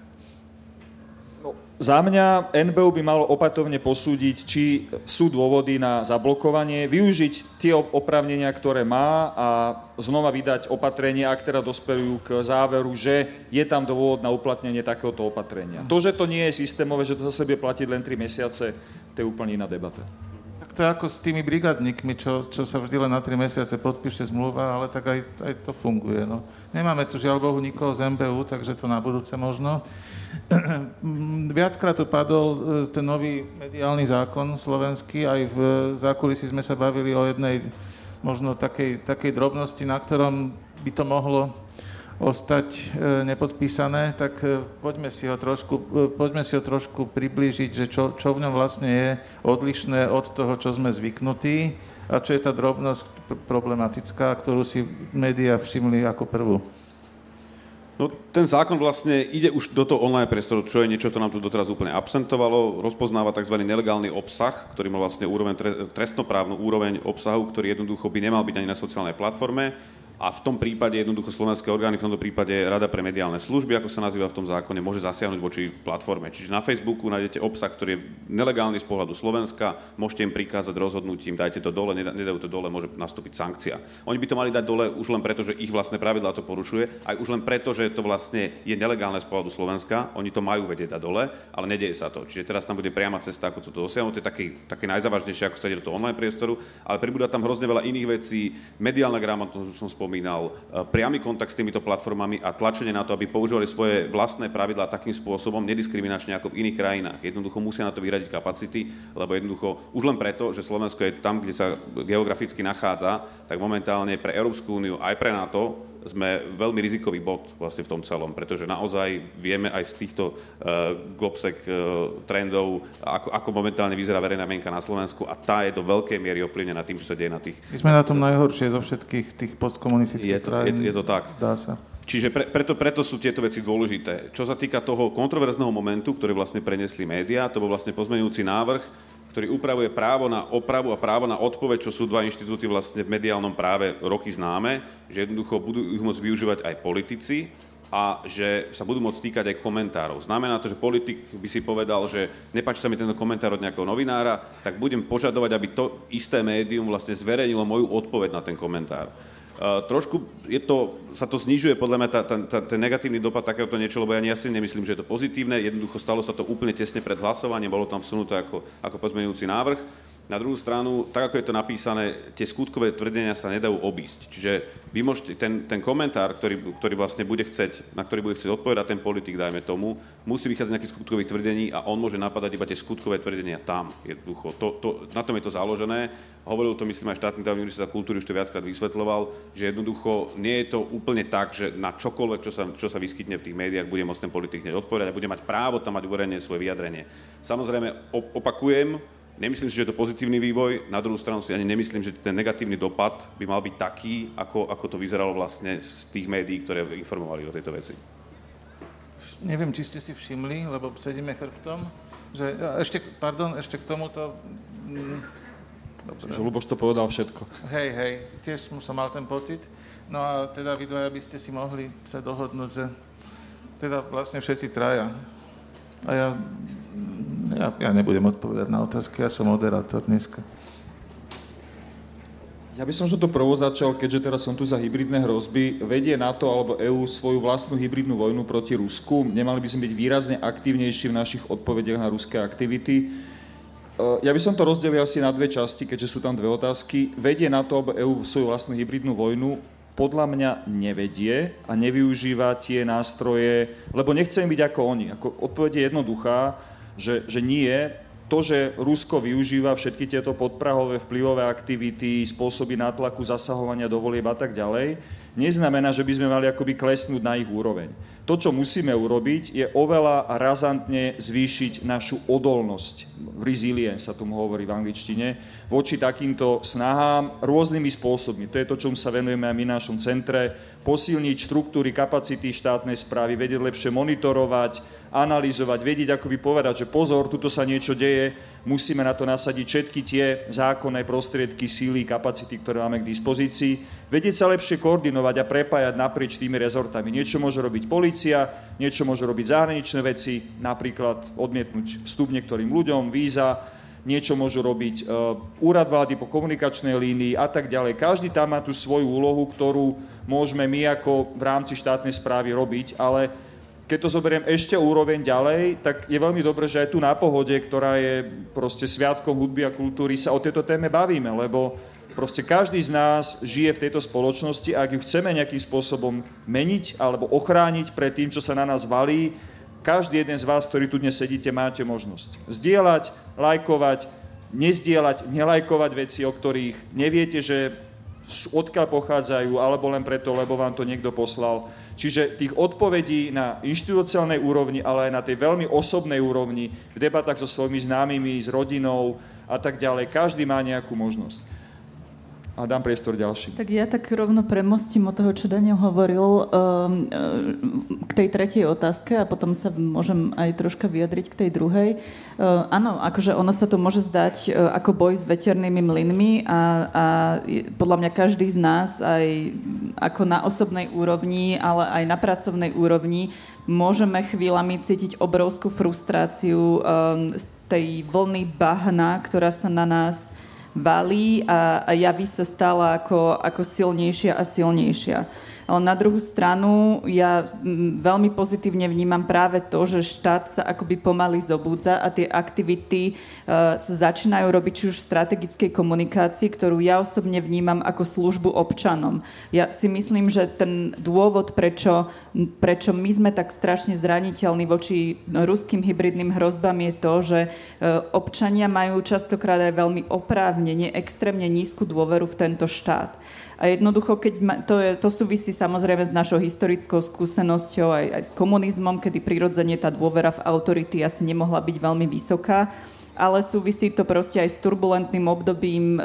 Za mňa NBU by malo opatovne posúdiť, či sú dôvody na zablokovanie, využiť tie opravnenia, ktoré má a znova vydať opatrenie, ak teda dosperujú k záveru, že je tam dôvod na uplatnenie takéhoto opatrenia. To, že to nie je systémové, že to zase bude platiť len 3 mesiace, to je úplne iná debata. To je ako s tými brigadníkmi, čo, čo sa vždy len na 3 mesiace podpíše zmluva, ale tak aj, aj to funguje. No. Nemáme tu žiaľ Bohu nikoho z MBU, takže to na budúce možno. [CLEARS THROAT] Viackrát tu padol e, ten nový mediálny zákon slovenský, aj v zákulisí sme sa bavili o jednej možno takej, takej drobnosti, na ktorom by to mohlo ostať e, nepodpísané, tak e, poďme si ho trošku, poďme si ho trošku priblížiť, že čo, čo v ňom vlastne je odlišné od toho, čo sme zvyknutí a čo je tá drobnosť problematická, ktorú si médiá všimli ako prvú. No, ten zákon vlastne ide už do toho online priestoru, čo je niečo, čo nám tu doteraz úplne absentovalo. Rozpoznáva tzv. nelegálny obsah, ktorý má vlastne úroveň, trestnoprávnu úroveň obsahu, ktorý jednoducho by nemal byť ani na sociálnej platforme a v tom prípade jednoducho slovenské orgány, v tomto prípade Rada pre mediálne služby, ako sa nazýva v tom zákone, môže zasiahnuť voči platforme. Čiže na Facebooku nájdete obsah, ktorý je nelegálny z pohľadu Slovenska, môžete im prikázať rozhodnutím, dajte to dole, nedajú to dole, môže nastúpiť sankcia. Oni by to mali dať dole už len preto, že ich vlastné pravidlá to porušuje, aj už len preto, že to vlastne je nelegálne z pohľadu Slovenska, oni to majú vedieť dať dole, ale nedieje sa to. Čiže teraz tam bude priama cesta, ako to dosiahnuť, to je také, také najzávažnejšie, ako sa ide do toho online priestoru, ale pribúda tam hrozne veľa iných vecí, mediálna gramotnosť, už som spomínal, e, priamy kontakt s týmito platformami a tlačenie na to, aby používali svoje vlastné pravidlá takým spôsobom, nediskriminačne ako v iných krajinách. Jednoducho musia na to vyradiť kapacity, lebo jednoducho už len preto, že Slovensko je tam, kde sa geograficky nachádza, tak momentálne pre Európsku úniu aj pre NATO sme veľmi rizikový bod vlastne v tom celom, pretože naozaj vieme aj z týchto uh, globsek uh, trendov, ako, ako momentálne vyzerá verejná mienka na Slovensku a tá je do veľkej miery ovplyvnená tým, čo sa deje na tých... My sme na tom najhoršie zo všetkých tých postkomunistických je, krajín. Je, je to tak. Dá sa. Čiže pre, preto, preto sú tieto veci dôležité. Čo sa týka toho kontroverzného momentu, ktorý vlastne prenesli médiá, to bol vlastne pozmenujúci návrh, ktorý upravuje právo na opravu a právo na odpoveď, čo sú dva inštitúty vlastne v mediálnom práve roky známe, že jednoducho budú ich môcť využívať aj politici a že sa budú môcť týkať aj komentárov. Znamená to, že politik by si povedal, že nepáči sa mi tento komentár od nejakého novinára, tak budem požadovať, aby to isté médium vlastne zverejnilo moju odpoveď na ten komentár. Uh, trošku je to, sa to znižuje podľa mňa tá, tá, tá, ten negatívny dopad takéhoto niečo, lebo ja asi nemyslím, že je to pozitívne. Jednoducho stalo sa to úplne tesne pred hlasovaním, bolo tam vsunuté ako, ako pozmeňujúci návrh. Na druhú stranu, tak ako je to napísané, tie skutkové tvrdenia sa nedajú obísť. Čiže vy môžete, ten, ten komentár, ktorý, ktorý vlastne bude chceť, na ktorý bude chcieť odpovedať ten politik, dajme tomu, musí vychádzať z nejakých skutkových tvrdení a on môže napadať iba tie skutkové tvrdenia tam. Jednoducho. To, to, na tom je to založené. Hovoril to, myslím, aj štátny dávny univerzita kultúry, už to viackrát vysvetloval, že jednoducho nie je to úplne tak, že na čokoľvek, čo sa, čo sa vyskytne v tých médiách, bude môcť ten politik hneď odpovedať a bude mať právo tam mať uverejnené svoje vyjadrenie. Samozrejme, opakujem, Nemyslím si, že je to pozitívny vývoj, na druhú stranu si ani nemyslím, že ten negatívny dopad by mal byť taký, ako, ako to vyzeralo vlastne z tých médií, ktoré informovali o tejto veci. Neviem, či ste si všimli, lebo sedíme chrbtom, že ešte, pardon, ešte k tomuto... Mm, dobre. Že Luboš to povedal všetko. Hej, hej, tiež som mal ten pocit. No a teda vy dvaja by ste si mohli sa dohodnúť, že teda vlastne všetci traja. A ja ja, ja nebudem odpovedať na otázky, ja som moderátor dneska. Ja by som to prvo začal, keďže teraz som tu za hybridné hrozby. Vedie NATO alebo EÚ svoju vlastnú hybridnú vojnu proti Rusku? Nemali by sme byť výrazne aktívnejší v našich odpovediach na ruské aktivity? E, ja by som to rozdelil asi na dve časti, keďže sú tam dve otázky. Vedie NATO alebo EÚ svoju vlastnú hybridnú vojnu? Podľa mňa nevedie a nevyužíva tie nástroje, lebo nechcem byť ako oni. Ako odpoveď je jednoduchá že, že nie. To, že Rusko využíva všetky tieto podprahové vplyvové aktivity, spôsoby nátlaku, zasahovania do volieb a tak ďalej, neznamená, že by sme mali akoby klesnúť na ich úroveň. To, čo musíme urobiť, je oveľa razantne zvýšiť našu odolnosť. Resilience sa tomu hovorí v angličtine, voči takýmto snahám rôznymi spôsobmi. To je to, čomu sa venujeme aj my v našom centre. Posilniť štruktúry, kapacity štátnej správy, vedieť lepšie monitorovať, analyzovať, vedieť by povedať, že pozor, tuto sa niečo deje, musíme na to nasadiť všetky tie zákonné prostriedky, síly, kapacity, ktoré máme k dispozícii, vedieť sa lepšie koordinovať a prepájať naprieč tými rezortami. Niečo môže robiť policia, niečo môže robiť zahraničné veci, napríklad odmietnúť vstup niektorým ľuďom, víza, niečo môžu robiť uh, úrad vlády po komunikačnej línii a tak ďalej. Každý tam má tú svoju úlohu, ktorú môžeme my ako v rámci štátnej správy robiť, ale keď to zoberiem ešte úroveň ďalej, tak je veľmi dobré, že aj tu na pohode, ktorá je proste sviatkom hudby a kultúry, sa o tejto téme bavíme, lebo proste každý z nás žije v tejto spoločnosti a ak ju chceme nejakým spôsobom meniť alebo ochrániť pred tým, čo sa na nás valí, každý jeden z vás, ktorý tu dnes sedíte, máte možnosť zdieľať, lajkovať, nezdieľať, nelajkovať veci, o ktorých neviete, že odkiaľ pochádzajú, alebo len preto, lebo vám to niekto poslal. Čiže tých odpovedí na inštitúciálnej úrovni, ale aj na tej veľmi osobnej úrovni, v debatách so svojimi známymi, s rodinou a tak ďalej, každý má nejakú možnosť a dám priestor ďalším. Tak ja tak rovno premostím od toho, čo Daniel hovoril um, uh, k tej tretej otázke a potom sa môžem aj troška vyjadriť k tej druhej. Uh, áno, akože ono sa to môže zdať uh, ako boj s veternými mlynmi a, a podľa mňa každý z nás aj ako na osobnej úrovni, ale aj na pracovnej úrovni môžeme chvíľami cítiť obrovskú frustráciu um, z tej vlny bahna, ktorá sa na nás valí a, a javí sa stále ako, ako silnejšia a silnejšia. Ale na druhú stranu ja veľmi pozitívne vnímam práve to, že štát sa akoby pomaly zobúdza a tie aktivity uh, sa začínajú robiť či už v strategickej komunikácii, ktorú ja osobne vnímam ako službu občanom. Ja si myslím, že ten dôvod, prečo, prečo my sme tak strašne zraniteľní voči ruským hybridným hrozbám je to, že uh, občania majú častokrát aj veľmi oprávnene extrémne nízku dôveru v tento štát. A jednoducho, keď ma, to, je, to súvisí samozrejme s našou historickou skúsenosťou aj, aj s komunizmom, kedy prirodzene tá dôvera v autority asi nemohla byť veľmi vysoká ale súvisí to proste aj s turbulentným obdobím, e,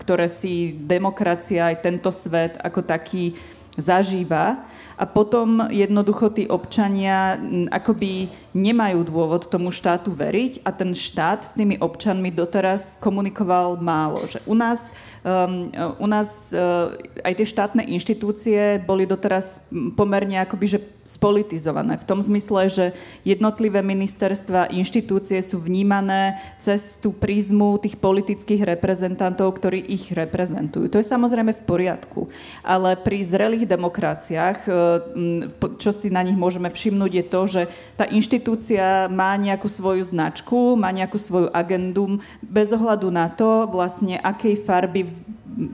ktoré si demokracia, aj tento svet ako taký zažíva a potom jednoducho tí občania akoby nemajú dôvod tomu štátu veriť a ten štát s tými občanmi doteraz komunikoval málo. Že u nás, um, u nás uh, aj tie štátne inštitúcie boli doteraz pomerne akoby že spolitizované. V tom zmysle, že jednotlivé ministerstva, inštitúcie sú vnímané cez tú prízmu tých politických reprezentantov, ktorí ich reprezentujú. To je samozrejme v poriadku. Ale pri zrelých demokraciách čo si na nich môžeme všimnúť, je to, že tá inštitúcia má nejakú svoju značku, má nejakú svoju agendu, bez ohľadu na to, vlastne akej farby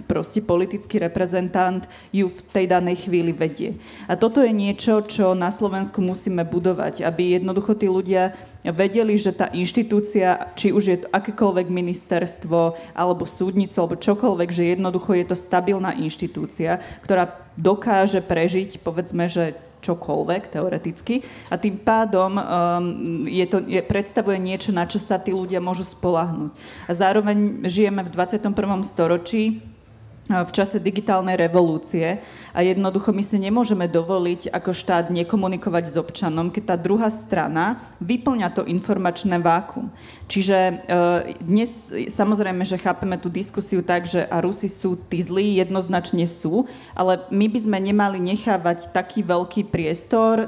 proste politický reprezentant ju v tej danej chvíli vedie. A toto je niečo, čo na Slovensku musíme budovať, aby jednoducho tí ľudia vedeli, že tá inštitúcia, či už je to akékoľvek ministerstvo, alebo súdnice, alebo čokoľvek, že jednoducho je to stabilná inštitúcia, ktorá dokáže prežiť, povedzme, že čokoľvek teoreticky a tým pádom um, je to, je, predstavuje niečo, na čo sa tí ľudia môžu spolahnúť. A zároveň žijeme v 21. storočí, v čase digitálnej revolúcie a jednoducho my si nemôžeme dovoliť ako štát nekomunikovať s občanom, keď tá druhá strana vyplňa to informačné vákum. Čiže e, dnes samozrejme, že chápeme tú diskusiu tak, že a Rusi sú tí zlí, jednoznačne sú, ale my by sme nemali nechávať taký veľký priestor e,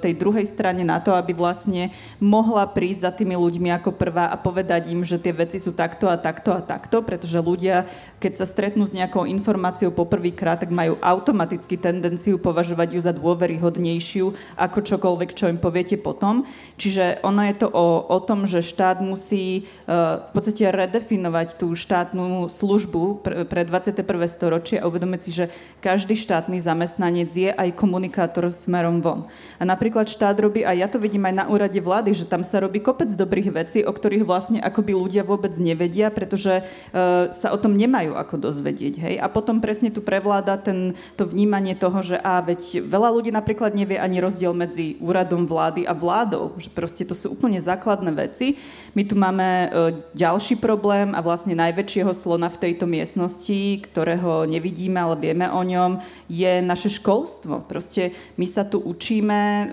tej druhej strane na to, aby vlastne mohla prísť za tými ľuďmi ako prvá a povedať im, že tie veci sú takto a takto a takto, pretože ľudia, keď sa stretnú s nejakou informáciou poprvýkrát, tak majú automaticky tendenciu považovať ju za dôveryhodnejšiu ako čokoľvek, čo im poviete potom. Čiže ono je to o, o tom, že štát musí eh, v podstate redefinovať tú štátnu službu pre 21. storočie a uvedomiť si, že každý štátny zamestnanec je aj komunikátor smerom von. A napríklad štát robí, a ja to vidím aj na úrade vlády, že tam sa robí kopec dobrých vecí, o ktorých vlastne akoby ľudia vôbec nevedia, pretože uh, sa o tom nemajú ako dozvedieť. Hej? Hej? A potom presne tu prevláda ten, to vnímanie toho, že a veď veľa ľudí napríklad nevie ani rozdiel medzi úradom vlády a vládou. Že proste to sú úplne základné veci. My tu máme e, ďalší problém a vlastne najväčšieho slona v tejto miestnosti, ktorého nevidíme, ale vieme o ňom, je naše školstvo. Proste my sa tu učíme e,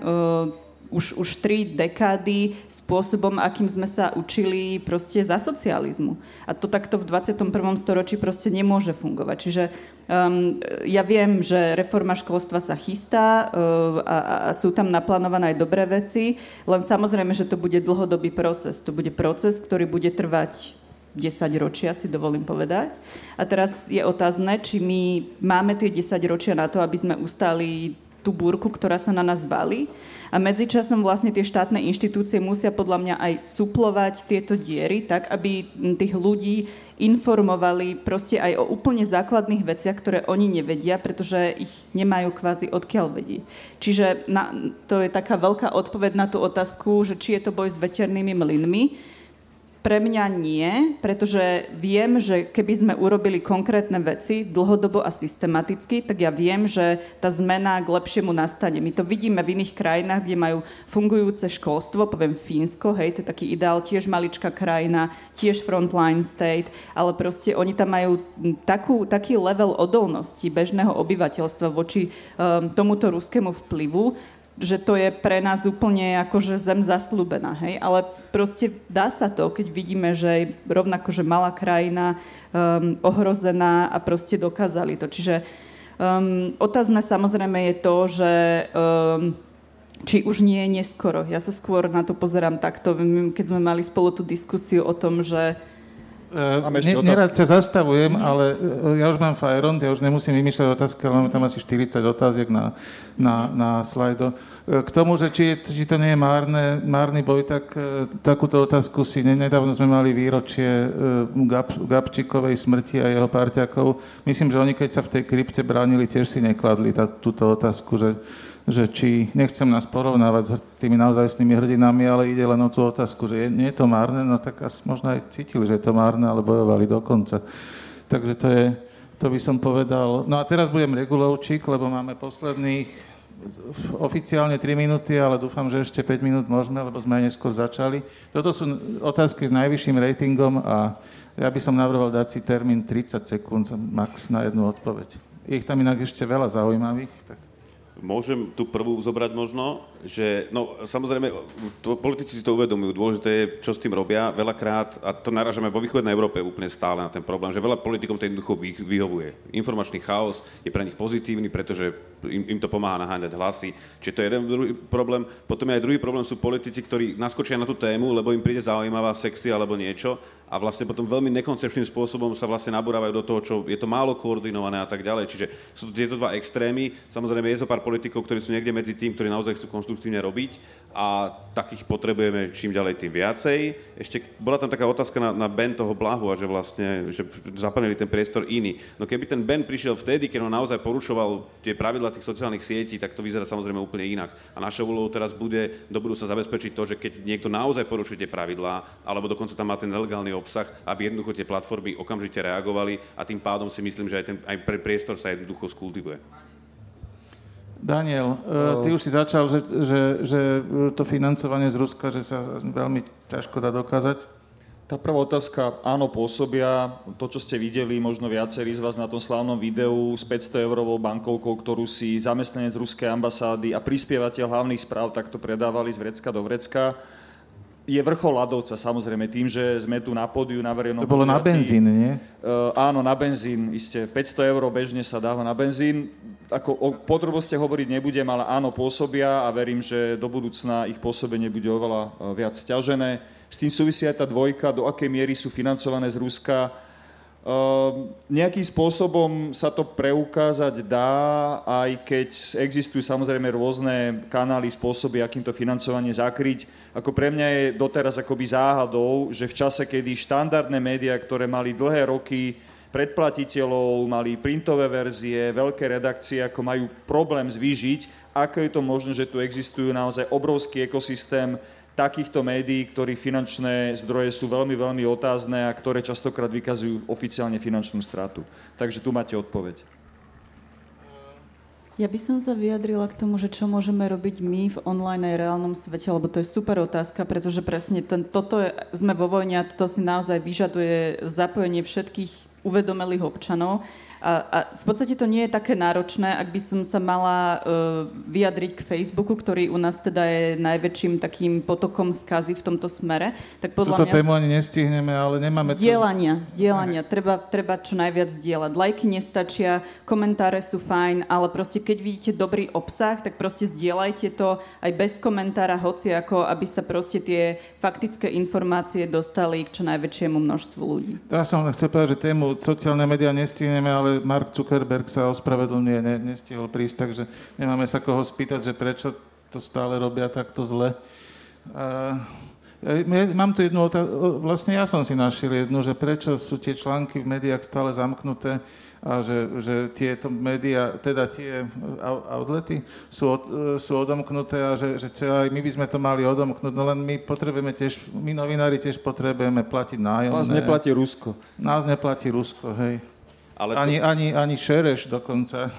už, už tri dekády spôsobom, akým sme sa učili proste za socializmu. A to takto v 21. storočí proste nemôže fungovať. Čiže um, ja viem, že reforma školstva sa chystá uh, a, a sú tam naplánované aj dobré veci, len samozrejme, že to bude dlhodobý proces. To bude proces, ktorý bude trvať 10 ročia, si dovolím povedať. A teraz je otázne, či my máme tie 10 ročia na to, aby sme ustali tú búrku, ktorá sa na nás valí. A medzičasom vlastne tie štátne inštitúcie musia podľa mňa aj suplovať tieto diery, tak aby tých ľudí informovali proste aj o úplne základných veciach, ktoré oni nevedia, pretože ich nemajú kvázi odkiaľ vedieť. Čiže na, to je taká veľká odpoveď na tú otázku, že či je to boj s veternými mlynmi, pre mňa nie, pretože viem, že keby sme urobili konkrétne veci dlhodobo a systematicky, tak ja viem, že tá zmena k lepšiemu nastane. My to vidíme v iných krajinách, kde majú fungujúce školstvo, poviem Fínsko, hej, to je taký ideál, tiež maličká krajina, tiež frontline state, ale proste oni tam majú takú, taký level odolnosti bežného obyvateľstva voči um, tomuto ruskému vplyvu, že to je pre nás úplne akože zem zaslúbená, hej? Ale proste dá sa to, keď vidíme, že je rovnako, že malá krajina um, ohrozená a proste dokázali to. Čiže um, otázne samozrejme je to, že um, či už nie je neskoro. Ja sa skôr na to pozerám takto, keď sme mali spolu tú diskusiu o tom, že Máme ešte ne, nerad ťa zastavujem, ale e, ja už mám Fajron, ja už nemusím vymýšľať otázky, ale máme tam asi 40 otáziek na, na, na slajdo. E, k tomu, že či, či to nie je márne, márny boj, tak e, takúto otázku si nedávno sme mali výročie Gab, Gabčikovej smrti a jeho parťakov. Myslím, že oni keď sa v tej krypte bránili, tiež si nekladli tá, túto otázku, že že či, nechcem nás porovnávať s tými naozajstnými hrdinami, ale ide len o tú otázku, že je, nie je to márne, no tak asi možno aj cítili, že je to márne, ale bojovali dokonca. Takže to je, to by som povedal. No a teraz budem regulovčík, lebo máme posledných oficiálne 3 minúty, ale dúfam, že ešte 5 minút môžeme, lebo sme aj neskôr začali. Toto sú otázky s najvyšším ratingom a ja by som navrhoval dať si termín 30 sekúnd max na jednu odpoveď. Je ich tam inak ešte veľa zaujímavých, tak Môžem tú prvú zobrať možno, že, no samozrejme, to, politici si to uvedomujú, dôležité je, čo s tým robia. Veľakrát, a to narážame vo východnej Európe úplne stále na ten problém, že veľa politikom to jednoducho vyhovuje. Informačný chaos je pre nich pozitívny, pretože im, im to pomáha naháňať hlasy. Čiže to je jeden druhý problém. Potom aj druhý problém, sú politici, ktorí naskočia na tú tému, lebo im príde zaujímavá sexy alebo niečo a vlastne potom veľmi nekoncepčným spôsobom sa vlastne nabúravajú do toho, čo je to málo koordinované a tak ďalej. Čiže sú to tieto dva extrémy. Samozrejme je zo pár politikov, ktorí sú niekde medzi tým, ktorí naozaj chcú konštruktívne robiť a takých potrebujeme čím ďalej tým viacej. Ešte bola tam taká otázka na, na Ben toho Blahu a že vlastne že zaplnili ten priestor iný. No keby ten Ben prišiel vtedy, keď on naozaj porušoval tie pravidla tých sociálnych sietí, tak to vyzerá samozrejme úplne inak. A našou úlohou teraz bude do budúca zabezpečiť to, že keď niekto naozaj porušuje tie pravidlá, alebo dokonca tam má ten nelegálny obsah, aby jednoducho tie platformy okamžite reagovali a tým pádom si myslím, že aj, ten, aj priestor sa jednoducho skultivuje. Daniel, eh, ty už si začal, že, že, že to financovanie z Ruska, že sa veľmi ťažko dá dokázať. Tá prvá otázka, áno, pôsobia. To, čo ste videli, možno viacerí z vás na tom slávnom videu s 500 eurovou bankovkou, ktorú si zamestnanec ruskej ambasády a prispievateľ hlavných správ takto predávali z vrecka do vrecka je vrchol ľadovca, samozrejme, tým, že sme tu na pódiu na verejnom To bolo na benzín, nie? Uh, áno, na benzín, iste. 500 eur bežne sa dáva na benzín. Ako o podrobnostiach hovoriť nebudem, ale áno, pôsobia a verím, že do budúcna ich pôsobenie bude oveľa uh, viac stiažené. S tým súvisí aj tá dvojka, do akej miery sú financované z Ruska Ehm, nejakým spôsobom sa to preukázať dá, aj keď existujú samozrejme rôzne kanály, spôsoby, akým to financovanie zakryť. Ako pre mňa je doteraz akoby záhadou, že v čase, kedy štandardné médiá, ktoré mali dlhé roky predplatiteľov, mali printové verzie, veľké redakcie, ako majú problém zvýžiť, ako je to možné, že tu existujú naozaj obrovský ekosystém takýchto médií, ktorých finančné zdroje sú veľmi, veľmi otázne a ktoré častokrát vykazujú oficiálne finančnú stratu. Takže tu máte odpoveď. Ja by som sa vyjadrila k tomu, že čo môžeme robiť my v online aj reálnom svete, lebo to je super otázka, pretože presne ten, toto je, sme vo vojne a toto si naozaj vyžaduje zapojenie všetkých uvedomelých občanov. A, a v podstate to nie je také náročné, ak by som sa mala uh, vyjadriť k Facebooku, ktorý u nás teda je najväčším takým potokom skazy v tomto smere. Tak podľa Tuto mňa... tému ani nestihneme, ale nemáme... Zdieľania, to... zdieľania. Treba, treba čo najviac zdieľať. Lajky nestačia, komentáre sú fajn, ale proste keď vidíte dobrý obsah, tak proste zdieľajte to aj bez komentára, hoci ako, aby sa proste tie faktické informácie dostali k čo najväčšiemu množstvu ľudí. Ja som chcel povedať, že tému sociálne médiá nestihneme, ale ale Mark Zuckerberg sa ospravedlňuje, ne, nestihol prísť, takže nemáme sa koho spýtať, že prečo to stále robia takto zle. Uh, ja, mám tu jednu otázku, vlastne ja som si našiel jednu, že prečo sú tie články v médiách stále zamknuté a že, že tieto médiá, teda tie outlety sú, od, sú odomknuté a že, že aj my by sme to mali odomknúť, no len my potrebujeme tiež, my novinári tiež potrebujeme platiť nájomné. Nás neplatí Rusko. Nás neplatí Rusko, hej. Ale to... ani, ani, ani šereš dokonca.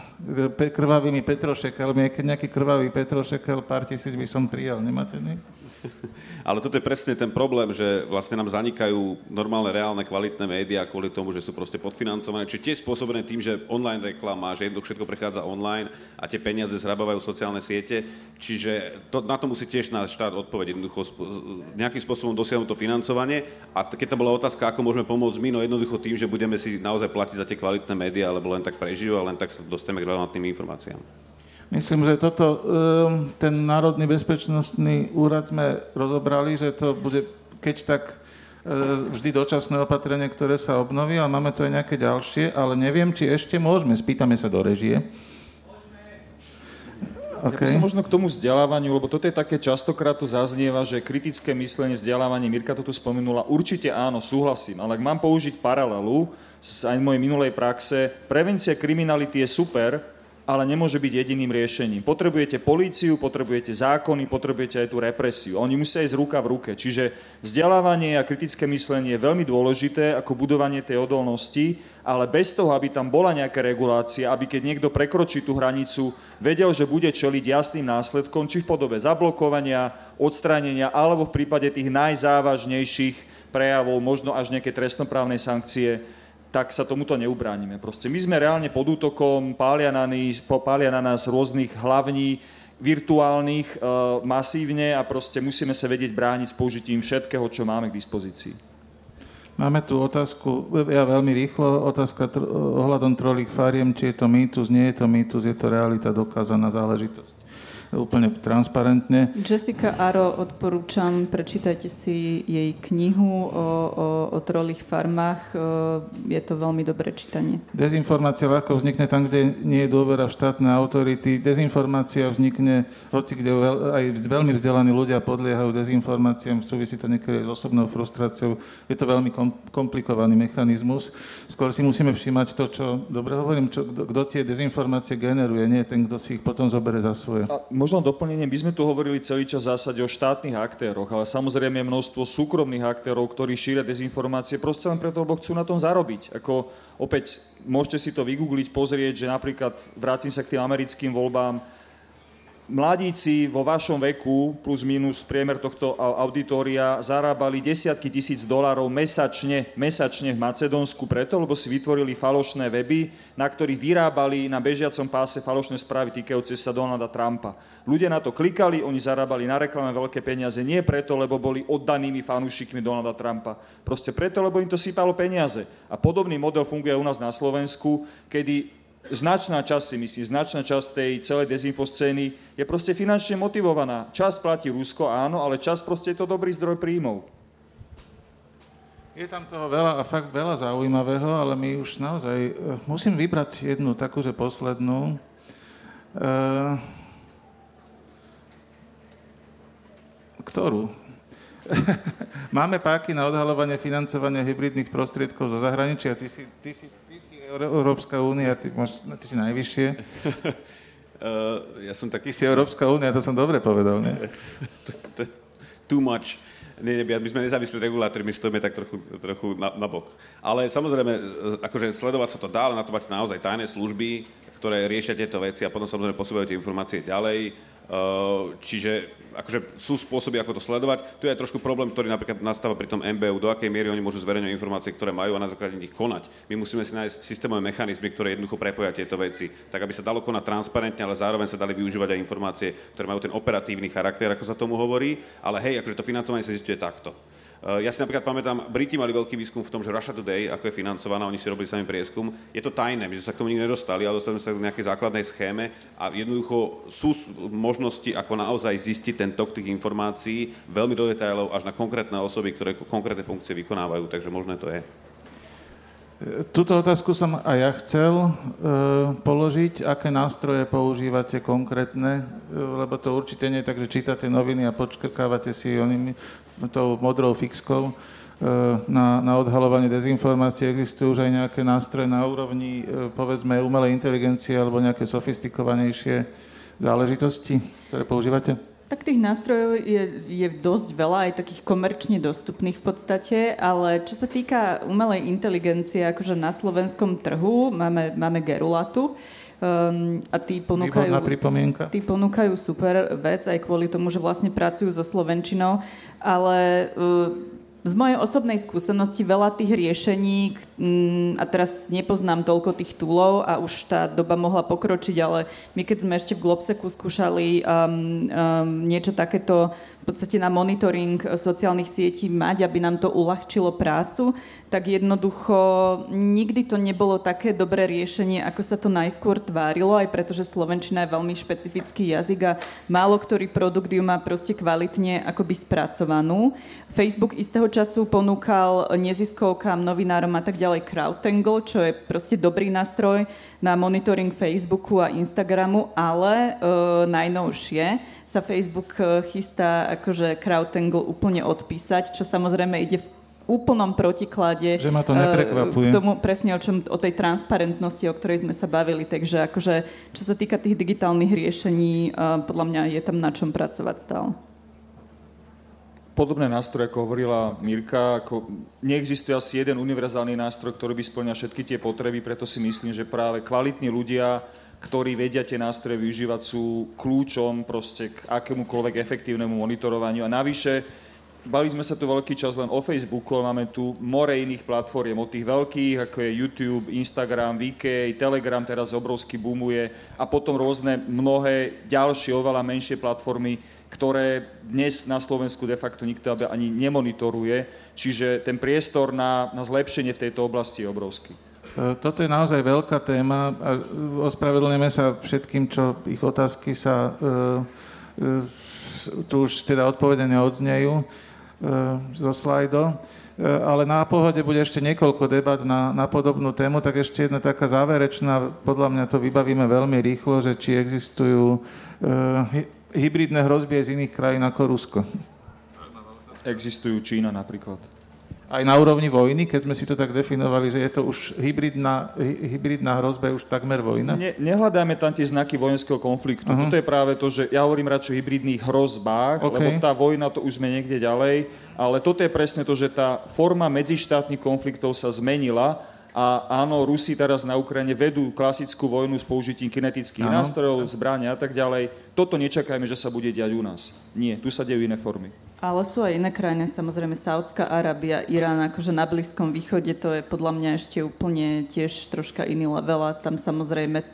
Krvavými petrošekelmi. Keď nejaký krvavý petrošekel, pár tisíc by som prijal. Nemáte niekto? [LAUGHS] Ale toto je presne ten problém, že vlastne nám zanikajú normálne, reálne, kvalitné médiá kvôli tomu, že sú proste podfinancované. Čiže tiež spôsobené tým, že online reklama, že jednoducho všetko prechádza online a tie peniaze zhrabávajú sociálne siete. Čiže to, na to musí tiež náš štát odpovedať. Jednoducho nejakým spôsobom dosiahnuť to financovanie. A keď tam bola otázka, ako môžeme pomôcť my, no jednoducho tým, že budeme si naozaj platiť za tie kvalitné médiá, alebo len tak prežijú a len tak sa dostaneme k relevantným informáciám. Myslím, že toto, ehm, ten Národný bezpečnostný úrad sme rozobrali, že to bude, keď tak ehm, vždy dočasné opatrenie, ktoré sa obnoví, ale máme tu aj nejaké ďalšie, ale neviem, či ešte môžeme. Spýtame sa do režie. Okay. Ja by som možno k tomu vzdelávaniu, lebo toto je také častokrát tu zaznieva, že kritické myslenie, vzdelávanie, Mirka to tu spomenula, určite áno, súhlasím, ale ak mám použiť paralelu z aj mojej minulej praxe, prevencia kriminality je super, ale nemôže byť jediným riešením. Potrebujete políciu, potrebujete zákony, potrebujete aj tú represiu. Oni musia ísť ruka v ruke. Čiže vzdelávanie a kritické myslenie je veľmi dôležité ako budovanie tej odolnosti, ale bez toho, aby tam bola nejaká regulácia, aby keď niekto prekročí tú hranicu, vedel, že bude čeliť jasným následkom, či v podobe zablokovania, odstránenia, alebo v prípade tých najzávažnejších prejavov, možno až nejaké trestnoprávnej sankcie, tak sa tomuto neubránime. Proste my sme reálne pod útokom, pália na, nás, pália na nás rôznych hlavní, virtuálnych, e, masívne a proste musíme sa vedieť brániť s použitím všetkého, čo máme k dispozícii. Máme tu otázku, ja veľmi rýchlo, otázka tr- ohľadom trolých fariem, či je to mýtus, nie je to mýtus, je to realita, dokázaná záležitosť úplne transparentne. Jessica Aro, odporúčam, prečítajte si jej knihu o, o, o trolých farmách. Je to veľmi dobré čítanie. Dezinformácia ľahko vznikne tam, kde nie je dôvera v štátne autority. Dezinformácia vznikne, hoci kde aj veľmi vzdelaní ľudia podliehajú dezinformáciám, súvisí to niekedy s osobnou frustráciou. Je to veľmi komplikovaný mechanizmus. Skôr si musíme všímať to, čo, dobre hovorím, čo, kto tie dezinformácie generuje, nie ten, kto si ich potom zoberie za svoje. A možno doplnenie, my sme tu hovorili celý čas v zásade o štátnych aktéroch, ale samozrejme je množstvo súkromných aktérov, ktorí šíria dezinformácie proste len preto, lebo chcú na tom zarobiť. Ako opäť môžete si to vygoogliť, pozrieť, že napríklad vrátim sa k tým americkým voľbám, mladíci vo vašom veku, plus minus priemer tohto auditória, zarábali desiatky tisíc dolárov mesačne, mesačne v Macedónsku preto, lebo si vytvorili falošné weby, na ktorých vyrábali na bežiacom páse falošné správy týkajúce sa Donalda Trumpa. Ľudia na to klikali, oni zarábali na reklame veľké peniaze, nie preto, lebo boli oddanými fanúšikmi Donalda Trumpa. Proste preto, lebo im to sypalo peniaze. A podobný model funguje u nás na Slovensku, kedy značná časť si myslí, značná časť tej celej dezinfoscény je proste finančne motivovaná. Čas platí Rusko, áno, ale čas proste je to dobrý zdroj príjmov. Je tam toho veľa a fakt veľa zaujímavého, ale my už naozaj... Uh, musím vybrať jednu takú, že poslednú. Uh, ktorú? [LAUGHS] Máme páky na odhalovanie financovania hybridných prostriedkov zo zahraničia. Ty si, ty si Európska únia, ty, ty si najvyššie. Uh, [LAUGHS] ja som tak... Ty si Európska únia, to som dobre povedal, nie? to, [LAUGHS] to, too much. Nie, nie, my sme nezávislí regulátori, my stojíme tak trochu, trochu na, na bok. Ale samozrejme, akože sledovať sa to dá, ale na to máte naozaj tajné služby, ktoré riešia tieto veci a potom samozrejme posúvajú tie informácie ďalej čiže akože sú spôsoby, ako to sledovať. Tu je aj trošku problém, ktorý napríklad nastáva pri tom MBU, do akej miery oni môžu zverejňovať informácie, ktoré majú a na základe nich konať. My musíme si nájsť systémové mechanizmy, ktoré jednoducho prepoja tieto veci, tak aby sa dalo konať transparentne, ale zároveň sa dali využívať aj informácie, ktoré majú ten operatívny charakter, ako sa tomu hovorí. Ale hej, akože to financovanie sa zistuje takto. Eh, ja si napríklad pamätám, Briti mali veľký výskum v tom, že Russia Today, ako je financovaná, oni si robili sami prieskum. Je to tajné, my sme sa k tomu nikdy nedostali, ale dostali sme sa k nejakej základnej schéme a jednoducho sú možnosti, ako naozaj zistiť ten tok tých informácií veľmi do detailov až na konkrétne osoby, ktoré konkrétne funkcie vykonávajú, takže možné to je. Tuto otázku som aj ja chcel e, položiť. Aké nástroje používate konkrétne? E, lebo to určite nie je tak, že čítate noviny a počkrkávate si onými, tou modrou fixkou. E, na, na odhalovanie dezinformácií existujú už aj nejaké nástroje na úrovni, e, povedzme, umelej inteligencie alebo nejaké sofistikovanejšie záležitosti, ktoré používate? Tak tých nástrojov je, je dosť veľa, aj takých komerčne dostupných v podstate, ale čo sa týka umelej inteligencie, akože na slovenskom trhu máme, máme Gerulatu, Um, a tí ponúkajú, tí ponúkajú super vec aj kvôli tomu, že vlastne pracujú so Slovenčinou, ale uh, z mojej osobnej skúsenosti veľa tých riešení, a teraz nepoznám toľko tých túlov a už tá doba mohla pokročiť, ale my keď sme ešte v Globseku skúšali um, um, niečo takéto podstate na monitoring eh, sociálnych sietí mať, aby nám to uľahčilo prácu, tak jednoducho nikdy to nebolo také dobré riešenie, ako sa to najskôr tvárilo, aj pretože Slovenčina je veľmi špecifický jazyk a málo ktorý produkt ju má proste kvalitne akoby spracovanú. Facebook istého času ponúkal neziskovkám, novinárom a tak ďalej CrowdTangle, čo je proste dobrý nástroj na monitoring Facebooku a Instagramu, ale e, najnovšie sa Facebook e, chystá akože CrowdTangle úplne odpísať, čo samozrejme ide v úplnom protiklade že ma to neprekvapuje. k tomu presne o, čom, o tej transparentnosti, o ktorej sme sa bavili. Takže akože, čo sa týka tých digitálnych riešení, e, podľa mňa je tam na čom pracovať stále podobné nástroje, ako hovorila Mirka, ako neexistuje asi jeden univerzálny nástroj, ktorý by splňal všetky tie potreby, preto si myslím, že práve kvalitní ľudia, ktorí vedia tie nástroje využívať, sú kľúčom proste k akémukoľvek efektívnemu monitorovaniu. A navyše, bali sme sa tu veľký čas len o Facebooku, ale máme tu more iných platform, od tých veľkých, ako je YouTube, Instagram, VK, Telegram teraz obrovsky boomuje a potom rôzne mnohé ďalšie, oveľa menšie platformy, ktoré dnes na Slovensku de facto nikto ani nemonitoruje. Čiže ten priestor na, na zlepšenie v tejto oblasti je obrovský. E, toto je naozaj veľká téma a ospravedlňujeme sa všetkým, čo ich otázky sa e, e, tu už teda odpovedene odznejú zo slajdo. Ale na pohode bude ešte niekoľko debat na, na podobnú tému, tak ešte jedna taká záverečná, podľa mňa to vybavíme veľmi rýchlo, že či existujú hybridné hrozby z iných krajín ako Rusko? Existujú Čína napríklad. Aj na úrovni vojny, keď sme si to tak definovali, že je to už hybridná, hybridná hrozba, už takmer vojna? Ne, nehľadáme tam tie znaky vojenského konfliktu. Uh-huh. Toto je práve to, že ja hovorím radšej o hybridných hrozbách, okay. lebo tá vojna, to už sme niekde ďalej, ale toto je presne to, že tá forma medzištátnych konfliktov sa zmenila a áno, Rusi teraz na Ukrajine vedú klasickú vojnu s použitím kinetických nástrojov, zbrania a tak ďalej. Toto nečakajme, že sa bude diať u nás. Nie, tu sa dejú iné formy. Ale sú aj iné krajiny, samozrejme Saudská Arábia, Irán, akože na Blízkom východe to je podľa mňa ešte úplne tiež troška iný level a tam samozrejme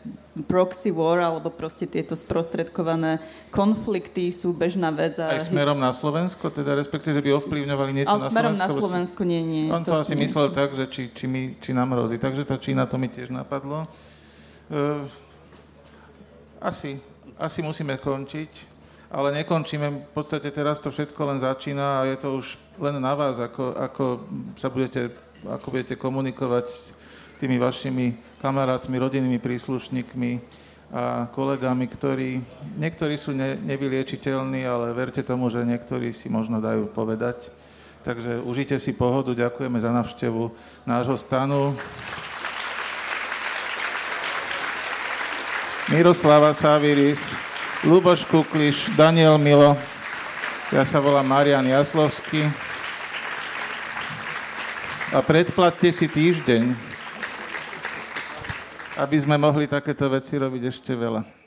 proxy war alebo proste tieto sprostredkované konflikty sú bežná vec. A aj smerom na Slovensko, teda respektíve, že by ovplyvňovali niečo Ale na smerom Slovensko? na Slovensko nie, nie. On to, to asi myslel tak, že či, či, my, či nám hrozí. Takže tá Čína to mi tiež napadlo. Uh, asi, asi musíme končiť ale nekončíme. V podstate teraz to všetko len začína a je to už len na vás, ako, ako sa budete, ako budete komunikovať s tými vašimi kamarátmi, rodinnými príslušníkmi a kolegami, ktorí, niektorí sú ne, nevyliečiteľní, ale verte tomu, že niektorí si možno dajú povedať. Takže užite si pohodu, ďakujeme za navštevu nášho stanu. Miroslava Saviris. Luboš Kukliš, Daniel Milo, Ja sa volám Marian Jaslovský. A predplatte si týždeň, aby sme mohli takéto veci robiť ešte veľa.